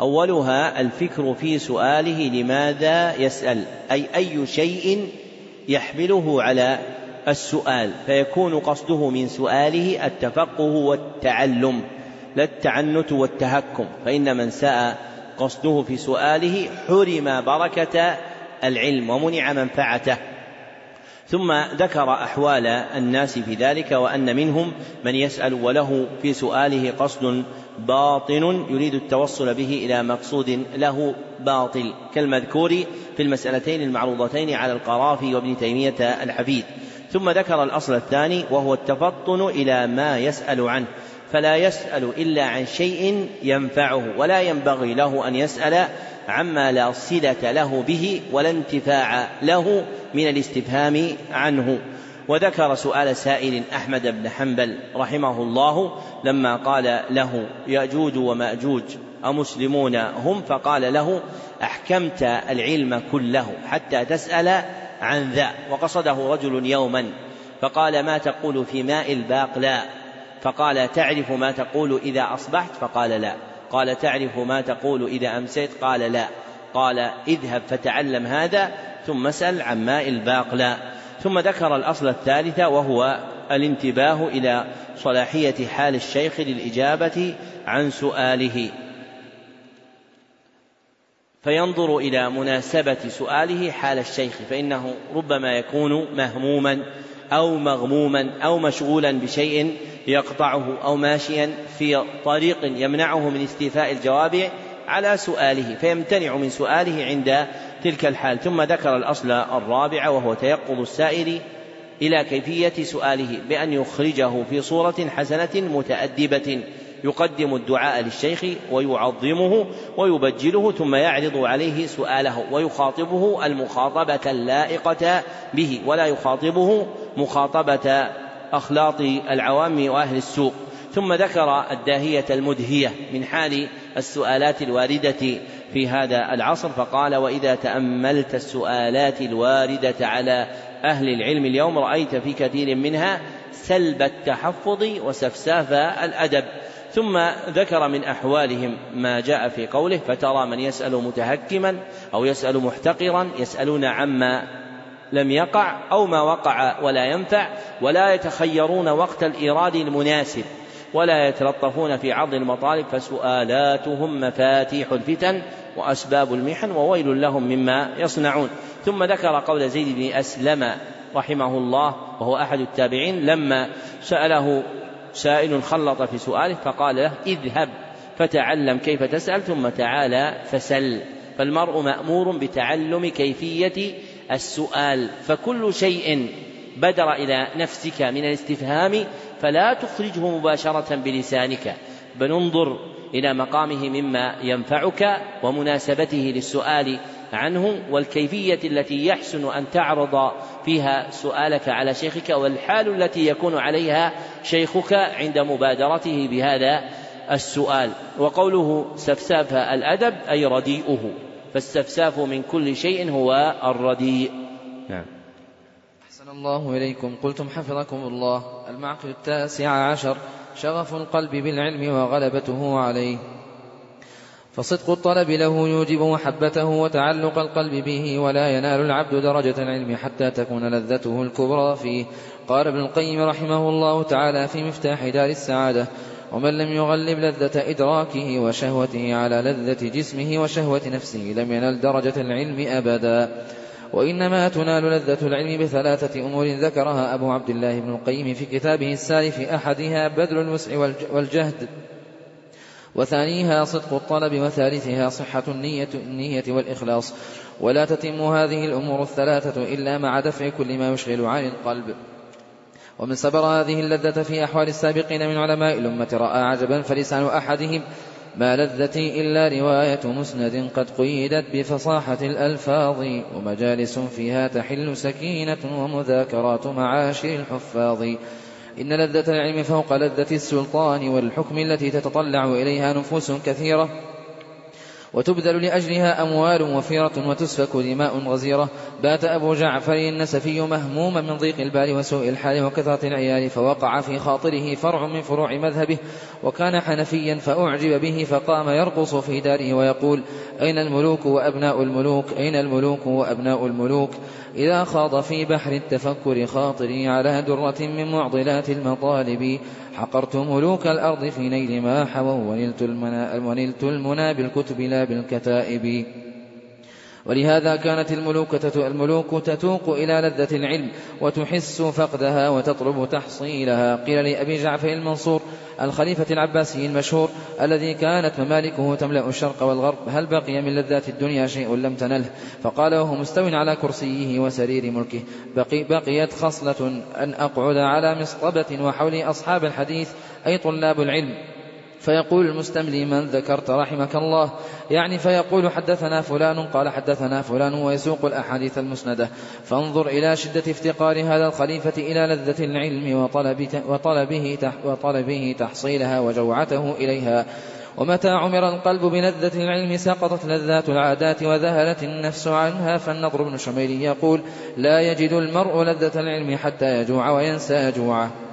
أولها الفكر في سؤاله لماذا يسأل أي أي شيء يحمله على السؤال فيكون قصده من سؤاله التفقه والتعلم لا التعنت والتهكم فإن من ساء قصده في سؤاله حرم بركة العلم ومنع منفعته. ثم ذكر أحوال الناس في ذلك وأن منهم من يسأل وله في سؤاله قصد باطن يريد التوصل به إلى مقصود له باطل كالمذكور في المسألتين المعروضتين على القرافي وابن تيمية الحفيد. ثم ذكر الأصل الثاني وهو التفطن إلى ما يسأل عنه فلا يسأل إلا عن شيء ينفعه ولا ينبغي له أن يسأل عما لا صلة له به ولا انتفاع له من الاستفهام عنه. وذكر سؤال سائل أحمد بن حنبل رحمه الله لما قال له يأجوج ومأجوج أمسلمون هم؟ فقال له أحكمت العلم كله حتى تسأل عن ذا. وقصده رجل يوما فقال ما تقول في ماء الباقلاء فقال تعرف ما تقول إذا أصبحت؟ فقال لا. قال تعرف ما تقول إذا أمسيت؟ قال لا. قال اذهب فتعلم هذا ثم اسأل عن ماء الباقلاء ثم ذكر الأصل الثالث وهو الانتباه إلى صلاحية حال الشيخ للإجابة عن سؤاله. فينظر إلى مناسبة سؤاله حال الشيخ فإنه ربما يكون مهموما. أو مغموما أو مشغولا بشيء يقطعه أو ماشيا في طريق يمنعه من استيفاء الجواب على سؤاله فيمتنع من سؤاله عند تلك الحال. ثم ذكر الأصل الرابع وهو تيقظ السائل إلى كيفية سؤاله بأن يخرجه في صورة حسنة متأدبة. يقدم الدعاء للشيخ ويعظمه ويبجله ثم يعرض عليه سؤاله ويخاطبه المخاطبة اللائقة به ولا يخاطبه مخاطبة أخلاط العوام وأهل السوق. ثم ذكر الداهية المدهية من حال السؤالات الواردة في هذا العصر فقال وإذا تأملت السؤالات الواردة على أهل العلم اليوم رأيت في كثير منها سلب التحفظ وسفساف الأدب. ثم ذكر من أحوالهم ما جاء في قوله فترى من يسأل متهكما أو يسأل محتقرا يسألون عما لم يقع أو ما وقع ولا ينفع ولا يتخيرون وقت الإيراد المناسب ولا يتلطفون في عرض المطالب فسؤالاتهم مفاتيح الفتن وأسباب المحن وويل لهم مما يصنعون. ثم ذكر قول زيد بن أسلم رحمه الله وهو أحد التابعين لما سأله سائل خلط في سؤاله فقال له اذهب فتعلم كيف تسأل ثم تعالى فسل. فالمرء مأمور بتعلم كيفية السؤال. فكل شيء بدر إلى نفسك من الاستفهام فلا تخرجه مباشرة بلسانك. بل انظر إلى مقامه مما ينفعك ومناسبته للسؤال. عنه والكيفية التي يحسن أن تعرض فيها سؤالك على شيخك والحال التي يكون عليها شيخك عند مبادرته بهذا السؤال. وقوله سفساف الأدب أي رديئه. فالسفساف من كل شيء هو الرديء. نعم. أحسن الله إليكم. قلتم حفظكم الله. المعقد التاسع عشر. شغف القلب بالعلم وغلبته عليه. فصدق الطلب له يوجب محبته وتعلق القلب به ولا ينال العبد درجة العلم حتى تكون لذته الكبرى فيه. قال ابن القيم رحمه الله تعالى في مفتاح دار السعادة ومن لم يغلب لذة إدراكه وشهوته على لذة جسمه وشهوة نفسه لم ينل درجة العلم أبدا. وإنما تنال لذة العلم بثلاثة أمور ذكرها أبو عبد الله بن القيم في كتابه السالف أحدها بذل الوسع والجهد وثانيها صدق الطلب وثالثها صحة النية, النية والإخلاص. ولا تتم هذه الأمور الثلاثة إلا مع دفع كل ما يشغل عن القلب. ومن سبر هذه اللذة في أحوال السابقين من علماء الأمة رأى عجبا فلسان أحدهم ما لذتي إلا رواية مسند قد قيدت بفصاحة الألفاظ. ومجالس فيها تحل سكينة ومذاكرات معاشر الحفاظ. إن لذة العلم فوق لذة السلطان والحكم التي تتطلع إليها نفوس كثيرة. وتبذل لأجلها أموال وفيرة وتسفك دماء غزيرة. بات أبو جعفر النسفي مهموما من ضيق البال وسوء الحال وكثرة العيال فوقع في خاطره فرع من فروع مذهبه. وكان حنفيا فأعجب به فقام يرقص في داره ويقول أين الملوك وأبناء الملوك؟ أين الملوك وأبناء الملوك؟ إذا خاض في بحر التفكر خاطري على درة من معضلات المطالب. حقرت ملوك الأرض في نيل ما حووا ونلت المنى, ونلت المنى بالكتب لا بالكتائب. ولهذا كانت الملوك الملوك تتوق إلى لذة العلم وتحس فقدها وتطلب تحصيلها. قيل لأبي جعفر المنصور الخليفة العباسي المشهور الذي كانت ممالكه تملأ الشرق والغرب هل بقي من لذات الدنيا شيء لم تنله؟ فقال وهو مستو على كرسيه وسرير ملكه. بقي بقيت خصلة أن أقعد على مصطبة وحولي أصحاب الحديث أي طلاب العلم. فيقول المستملي من ذكرت رحمك الله. يعني فيقول حدثنا فلان قال حدثنا فلان ويسوق الأحاديث المسندة. فانظر إلى شدة افتقار هذا الخليفة إلى لذة العلم وطلبه, وطلبه, تحصيلها وجوعته إليها. ومتى عمر القلب بلذة العلم سقطت لذات العادات وذهلت النفس عنها. فالنضر بن شميل يقول لا يجد المرء لذة العلم حتى يجوع وينسى جوعه.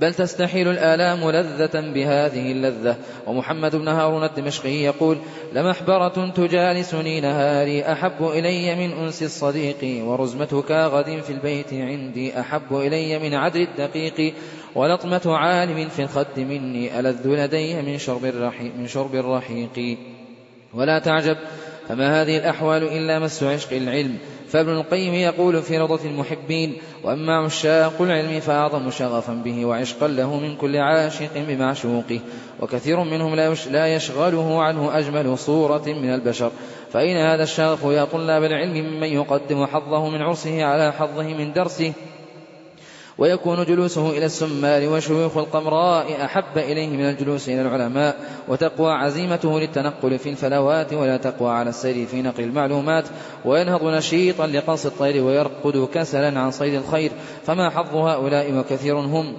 بل تستحيل الآلام لذة بهذه اللذة. ومحمد بن هارون الدمشقي يقول لمحبرة تجالسني نهاري أحب إلي من أنس الصديق ورزمتك غد في البيت عندي أحب إلي من عدل الدقيق ولطمة عالم في الخد مني ألذ لدي من شرب الرحيق, من شرب الرحيق. ولا تعجب فما هذه الأحوال إلا مس عشق العلم. فابن القيم يقول في روضة المحبين وأما عشاق العلم فأعظم شغفا به وعشقا له من كل عاشق بمعشوقه وكثير منهم لا يشغله عنه أجمل صورة من البشر. فأين هذا الشغف يا طلاب العلم ممن يقدم حظه من عرسه على حظه من درسه ويكون جلوسه إلى السمار وشيوخ القمراء أحب إليه من الجلوس إلى العلماء وتقوى عزيمته للتنقل في الفلوات ولا تقوى على السير في نقل المعلومات وينهض نشيطا لقنص الطير ويرقد كسلا عن صيد الخير. فما حظ هؤلاء وكثير هم؟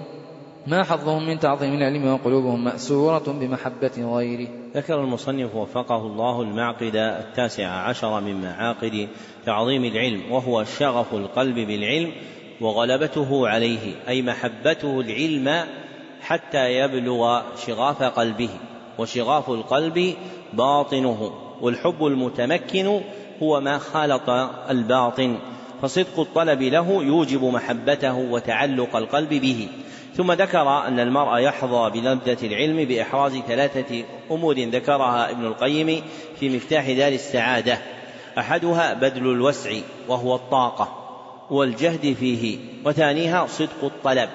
ما حظهم من تعظيم العلم وقلوبهم مأسورة بمحبة غيره؟ ذكر المصنف وفقه الله المعقد التاسع عشر من معاقد تعظيم العلم وهو شغف القلب بالعلم وغلبته عليه أي محبته العلم حتى يبلغ شغاف قلبه وشغاف القلب باطنه والحب المتمكن هو ما خالط الباطن فصدق الطلب له يوجب محبته وتعلق القلب به. ثم ذكر أن المرء يحظى بلذه العلم بإحراز ثلاثة أمور ذكرها ابن القيم في مفتاح دار السعادة. أحدها بذل الوسع وهو الطاقة. والجهد فيه وثانيها صدق الطلب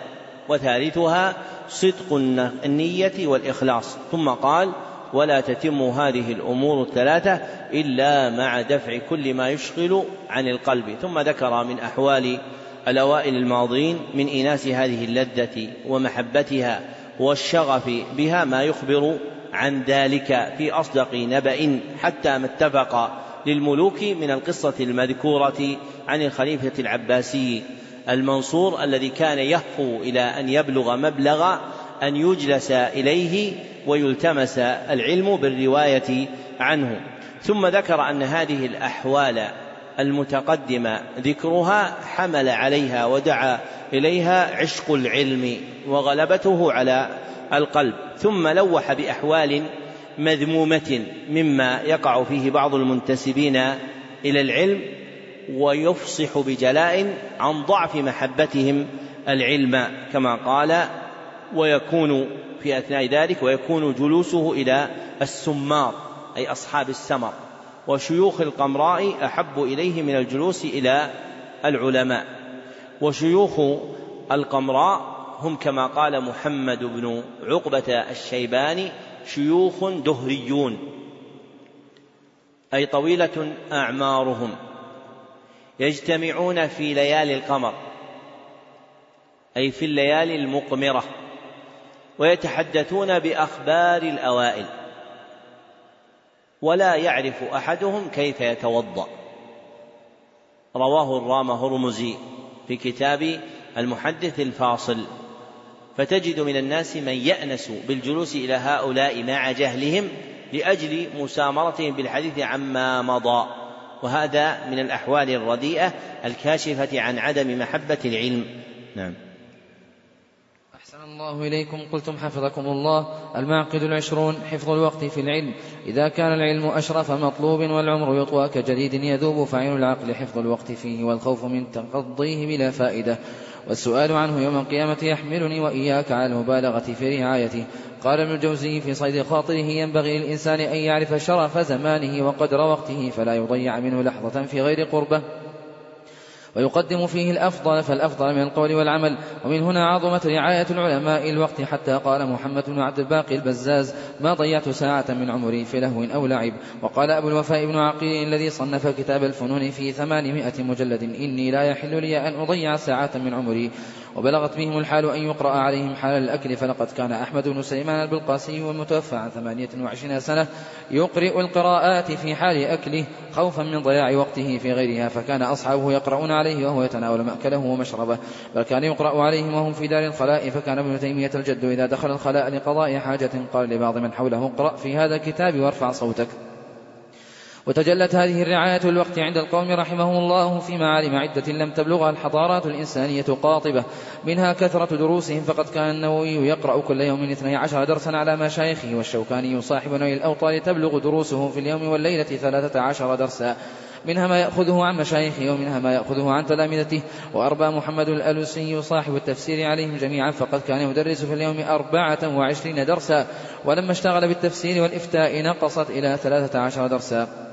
وثالثها صدق النية والإخلاص. ثم قال ولا تتم هذه الأمور الثلاثة إلا مع دفع كل ما يشغل عن القلب. ثم ذكر من أحوال الأوائل الماضين من إناس هذه اللذة ومحبتها والشغف بها ما يخبر عن ذلك في أصدق نبأ حتى ما اتفق للملوك من القصة المذكورة عن الخليفة العباسي المنصور الذي كان يهفو إلى أن يبلغ مبلغ أن يجلس إليه ويلتمس العلم بالرواية عنه. ثم ذكر أن هذه الأحوال المتقدم ذكرها حمل عليها ودعا إليها عشق العلم وغلبته على القلب. ثم لوح بأحوال مذمومة مما يقع فيه بعض المنتسبين إلى العلم ويفصح بجلاء عن ضعف محبتهم العلم كما قال ويكون في أثناء ذلك ويكون جلوسه إلى السمار أي أصحاب السمر وشيوخ القمراء أحب إليه من الجلوس إلى العلماء. وشيوخ القمراء هم كما قال محمد بن عقبة الشيباني شيوخ دهريون أي طويلة أعمارهم يجتمعون في ليالي القمر أي في الليالي المقمرة ويتحدثون بأخبار الأوائل ولا يعرف أحدهم كيف يتوضأ. رواه الرام هرمزي في كتاب المحدث الفاصل. فتجد من الناس من يأنس بالجلوس إلى هؤلاء مع جهلهم لأجل مسامرتهم بالحديث عما مضى. وهذا من الأحوال الرديئة الكاشفة عن عدم محبة العلم. نعم. أحسن الله إليكم. قلتم حفظكم الله. المعقد العشرون حفظ الوقت في العلم. إذا كان العلم أشرف مطلوب والعمر يطوى كجديد يذوب فعين العقل حفظ الوقت فيه والخوف من تقضيه بلا فائدة. والسؤال عنه يوم القيامة يحملني وإياك على المبالغة في رعايته قال ابن الجوزي في صيد خاطره ينبغي للإنسان أن يعرف شرف زمانه وقدر وقته فلا يضيع منه لحظة في غير قربة. ويقدم فيه الأفضل فالأفضل من القول والعمل. ومن هنا عظمت رعاية العلماء الوقت حتى قال محمد بن عبد الباقي البزاز ما ضيعت ساعة من عمري في لهو أو لعب وقال أبو الوفاء بن عقيل الذي صنف كتاب الفنون في ثمانمائة مجلد إني لا يحل لي أن أضيع ساعة من عمري وبلغت بهم الحال أن يقرأ عليهم حال الأكل فلقد كان أحمد بن سليمان البلقاسي والمتوفى عن ثمانية وعشرين سنة يقرئ القراءات في حال أكله خوفا من ضياع وقته في غيرها فكان أصحابه يقرؤون عليه وهو يتناول مأكله ومشربه. بل كان يقرأ عليهم وهم في دار الخلاء فكان ابن تيمية الجد إذا دخل الخلاء لقضاء حاجة قال لبعض من حوله اقرأ في هذا الكتاب وارفع صوتك. وتجلت هذه الرعاية الوقت عند القوم رحمهم الله في معالم عدة لم تبلغها الحضارات الإنسانية قاطبة. منها كثرة دروسهم فقد كان النووي يقرأ كل يوم اثني عشر درسا على مشايخه والشوكاني صاحب نوي الأوطان تبلغ دروسه في اليوم والليلة ثلاثة عشر درسا. منها ما يأخذه عن مشايخه ومنها ما يأخذه عن تلامذته. وأربى محمد الألوسي صاحب التفسير عليهم جميعا فقد كان يدرس في اليوم أربعة وعشرين درسا. ولما اشتغل بالتفسير والإفتاء نقصت إلى ثلاثة عشر درسا.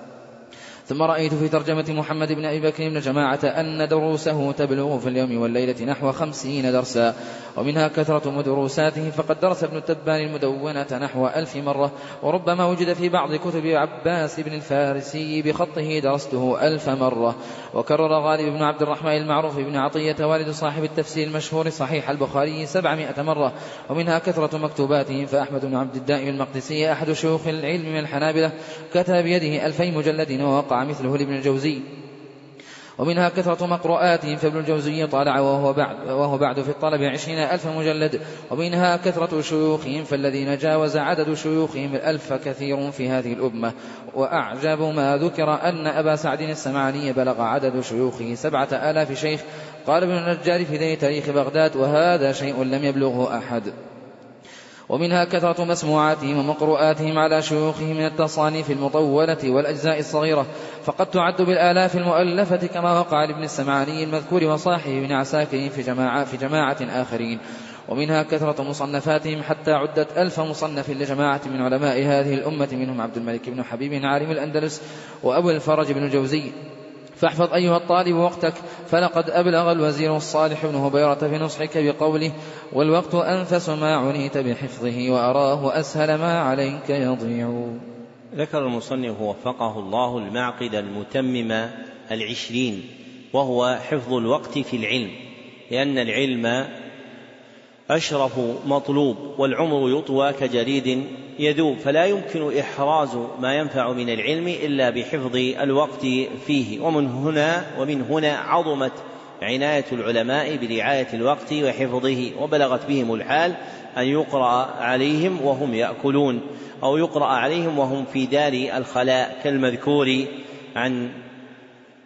ثم رأيت في ترجمة محمد بن أبي بكر بن جماعة أن دروسه تبلغ في اليوم والليلة نحو خمسين درسا ومنها كثرة مدروساته فقد درس ابن التبان المدونة نحو ألف مرة وربما وجد في بعض كتب عباس بن الفارسي بخطه درسته ألف مرة. وكرر غالب بن عبد الرحمن المعروف بن عطية والد صاحب التفسير المشهور صحيح البخاري سبعمائة مرة ومنها كثرة مكتوباته فأحمد بن عبد الدائم المقدسي أحد شيوخ العلم من الحنابلة كتب بيده ألفي مجلد ووقع مثله لابن الجوزي. ومنها كثرة مقروءاتهم فابن الجوزي طالع وهو بعد, وهو بعد في الطلب عشرين ألف مجلد. ومنها كثرة شيوخهم فالذين جاوز عدد شيوخهم الألف كثير في هذه الأمة. وأعجب ما ذكر أن أبا سعد السمعاني بلغ عدد شيوخه سبعة آلاف شيخ. قال ابن النجار في تاريخ بغداد وهذا شيء لم يبلغه أحد. ومنها كثرة مسموعاتهم ومقروءاتهم على شيوخهم من التصانيف المطولة والأجزاء الصغيرة. فقد تعد بالآلاف المؤلفة كما وقع لابن السمعاني المذكور وصاحبه بن عساكر في جماعة, في جماعة آخرين. ومنها كثرة مصنفاتهم حتى عدت ألف مصنف لجماعة من علماء هذه الأمة منهم عبد الملك بن حبيب عالم الأندلس وأبو الفرج بن الجوزي فاحفظ أيها الطالب وقتك فلقد أبلغ الوزير الصالح بن هبيرة في نصحك بقوله والوقت أنفس ما عنيت بحفظه وأراه أسهل ما عليك يضيع. ذكر المصنف وفقه الله المعقد المتمم العشرين وهو حفظ الوقت في العلم لأن العلم أشرف مطلوب والعمر يطوى كجريد يذوب فلا يمكن إحراز ما ينفع من العلم إلا بحفظ الوقت فيه. ومن هنا ومن هنا عظمت عناية العلماء برعاية الوقت وحفظه وبلغت بهم الحال أن يقرأ عليهم وهم يأكلون أو يقرأ عليهم وهم في دار الخلاء كالمذكور عن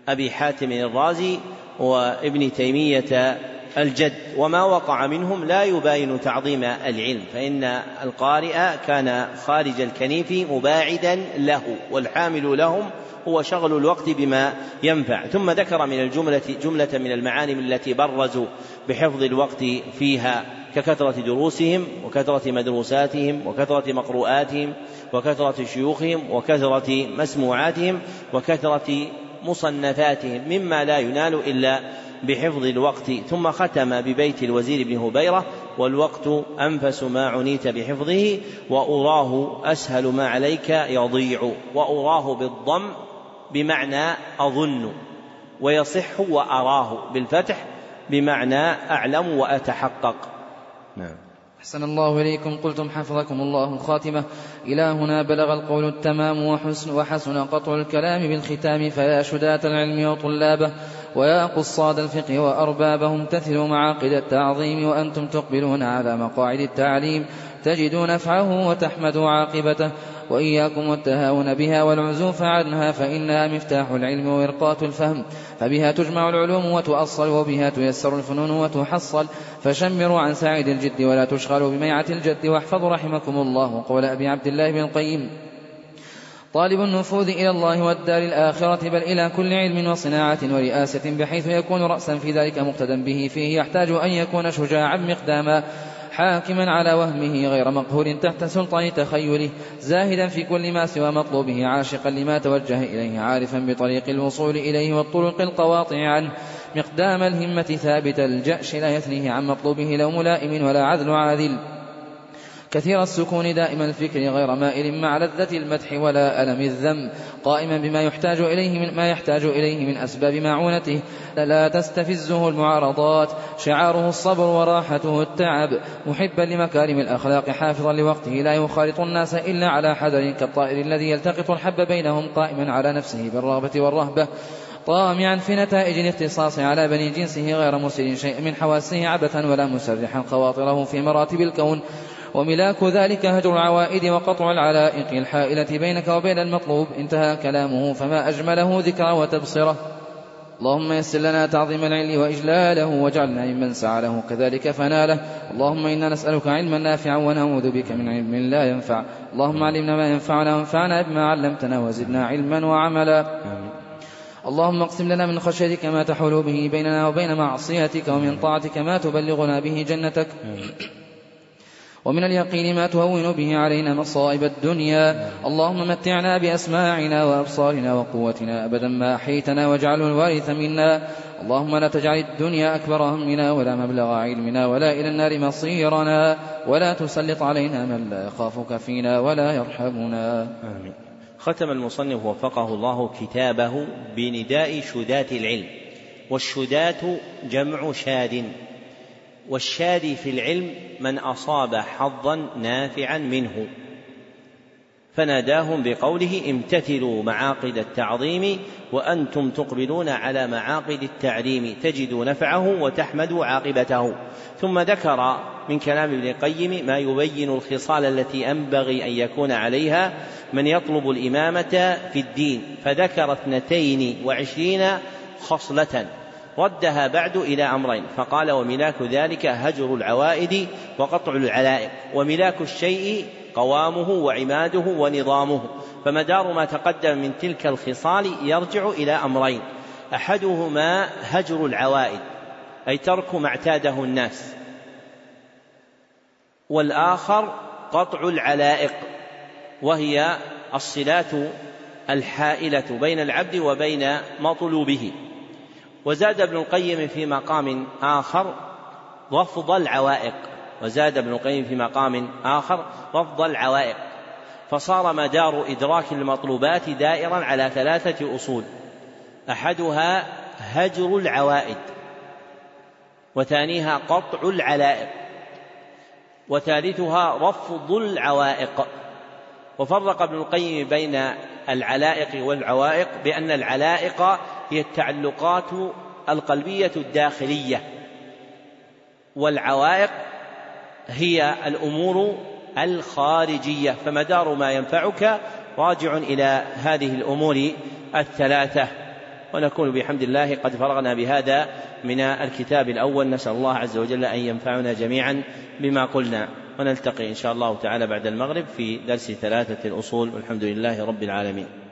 أبي حاتم الرازي وابن تيمية الجد. وما وقع منهم لا يباين تعظيم العلم فإن القارئ كان خارج الكنيف مباعدا له والحامل لهم هو شغل الوقت بما ينفع. ثم ذكر من الجملة جملة من المعالم التي برزوا بحفظ الوقت فيها. ككثرة دروسهم وكثرة مدروساتهم وكثرة مقروءاتهم وكثرة شيوخهم وكثرة مسموعاتهم وكثرة مصنفاتهم مما لا ينال إلا بحفظ الوقت. ثم ختم ببيت الوزير بن هبيرة والوقت أنفس ما عنيت بحفظه وأراه أسهل ما عليك يضيع وأراه بالضم بمعنى أظن ويصح وأراه بالفتح بمعنى أعلم وأتحقق. نعم. أحسن الله إليكم. قلتم حفظكم الله الخاتمة. إلى هنا بلغ القول التمام وحسن, وحسن قطع الكلام بالختام. فيا شداة العلم وطلابه ويا قصاد الفقه وأربابه امتثلوا معاقد التعظيم وأنتم تقبلون على مقاعد التعليم. تجدوا نفعه وتحمدوا عاقبته وإياكم والتهاون بها والعزوف عنها فإنها مفتاح العلم وإرقاة الفهم. فبها تجمع العلوم وتؤصل وبها تيسر الفنون وتحصل. فشمروا عن سعيد الجد ولا تشغلوا بميعة الجد واحفظوا رحمكم الله. قول أبي عبد الله بن القيم. طالب النفوذ إلى الله والدار الآخرة بل إلى كل علم وصناعة ورئاسة بحيث يكون رأسا في ذلك مقتدا به. فيه يحتاج أن يكون شجاعا مقداما. حاكما على وهمه غير مقهور تحت سلطان تخيله زاهدا في كل ما سوى مطلوبه عاشقا لما توجه إليه عارفا بطريق الوصول إليه والطرق القواطع عنه. مقدام الهمة ثابت الجأش لا يثنيه عن مطلوبه لو ملائم ولا عذل عاذل كثير السكون دائم الفكر غير مائل مع لذة المدح ولا ألم الذم. قائما بما يحتاج إليه من ما يحتاج إليه من أسباب معونته. لا تستفزه المعارضات. شعاره الصبر وراحته التعب. محبا لمكارم الأخلاق حافظا لوقته. لا يخالط الناس إلا على حذر كالطائر الذي يلتقط الحب بينهم قائما على نفسه بالرغبة والرهبة. طامعا في نتائج الاختصاص على بني جنسه غير مسر شيء من حواسه عبثا ولا مسرحا. خواطره في مراتب الكون. وملاك ذلك هجر العوائد وقطع العلائق الحائلة بينك وبين المطلوب. انتهى كلامه فما أجمله ذكرى وتبصرة. اللهم يسر لنا تعظيم العلم وإجلاله واجعلنا ممن سعى له. كذلك فناله اللهم إنا نسألك علما نافعا ونعوذ بك من علم لا ينفع. اللهم علمنا ما ينفعنا وانفعنا بما علمتنا وزدنا علما وعملا. اللهم اقسم لنا من خشيتك ما تحول به بيننا وبين معصيتك ومن طاعتك ما تبلغنا به جنتك. ومن اليقين ما تهون به علينا مصائب الدنيا. اللهم متعنا بأسماعنا وأبصارنا وقوتنا أبدا ما أحيتنا واجعله الوارث منا. اللهم لا تجعل الدنيا أكبر همنا ولا مبلغ علمنا ولا إلى النار مصيرنا ولا تسلط علينا من لا يخافك فينا ولا يرحمنا. آمين. ختم المصنف وفقه الله كتابه بنداء شدات العلم. والشدات جمع شاد. والشادي في العلم من أصاب حظا نافعا منه. فناداهم بقوله امتثلوا معاقد التعظيم وأنتم تقبلون على معاقد التعليم تجدوا نفعه وتحمدوا عاقبته. ثم ذكر من كلام ابن القيم ما يبين الخصال التي ينبغي أن يكون عليها من يطلب الإمامة في الدين فذكر اثنتين وعشرين خصلة. ردها بعد إلى أمرين فقال وملاك ذلك هجر العوائد وقطع العلائق وملاك الشيء قوامه وعماده ونظامه فمدار ما تقدم من تلك الخصال يرجع إلى أمرين أحدهما هجر العوائد أي ترك ما اعتاده الناس والآخر قطع العلائق وهي الصلات الحائلة بين العبد وبين مطلوبه. وزاد ابن القيم في مقام آخر رفض العوائق. وزاد ابن القيم في مقام آخر رفض العوائق. فصار مدار إدراك المطلوبات دائرا على ثلاثة أصول. أحدها هجر العوائد وثانيها قطع العلائق وثالثها رفض العوائق. وفرق ابن القيم بين العلائق والعوائق بأن العلائق هي التعلقات القلبية الداخلية والعوائق هي الأمور الخارجية فمدار ما ينفعك راجع إلى هذه الأمور الثلاثة. ونكون بحمد الله قد فرغنا بهذا من الكتاب الأول. نسأل الله عز وجل أن ينفعنا جميعا بما قلنا. ونلتقي إن شاء الله تعالى بعد المغرب في درس ثلاثة الأصول. والحمد لله رب العالمين.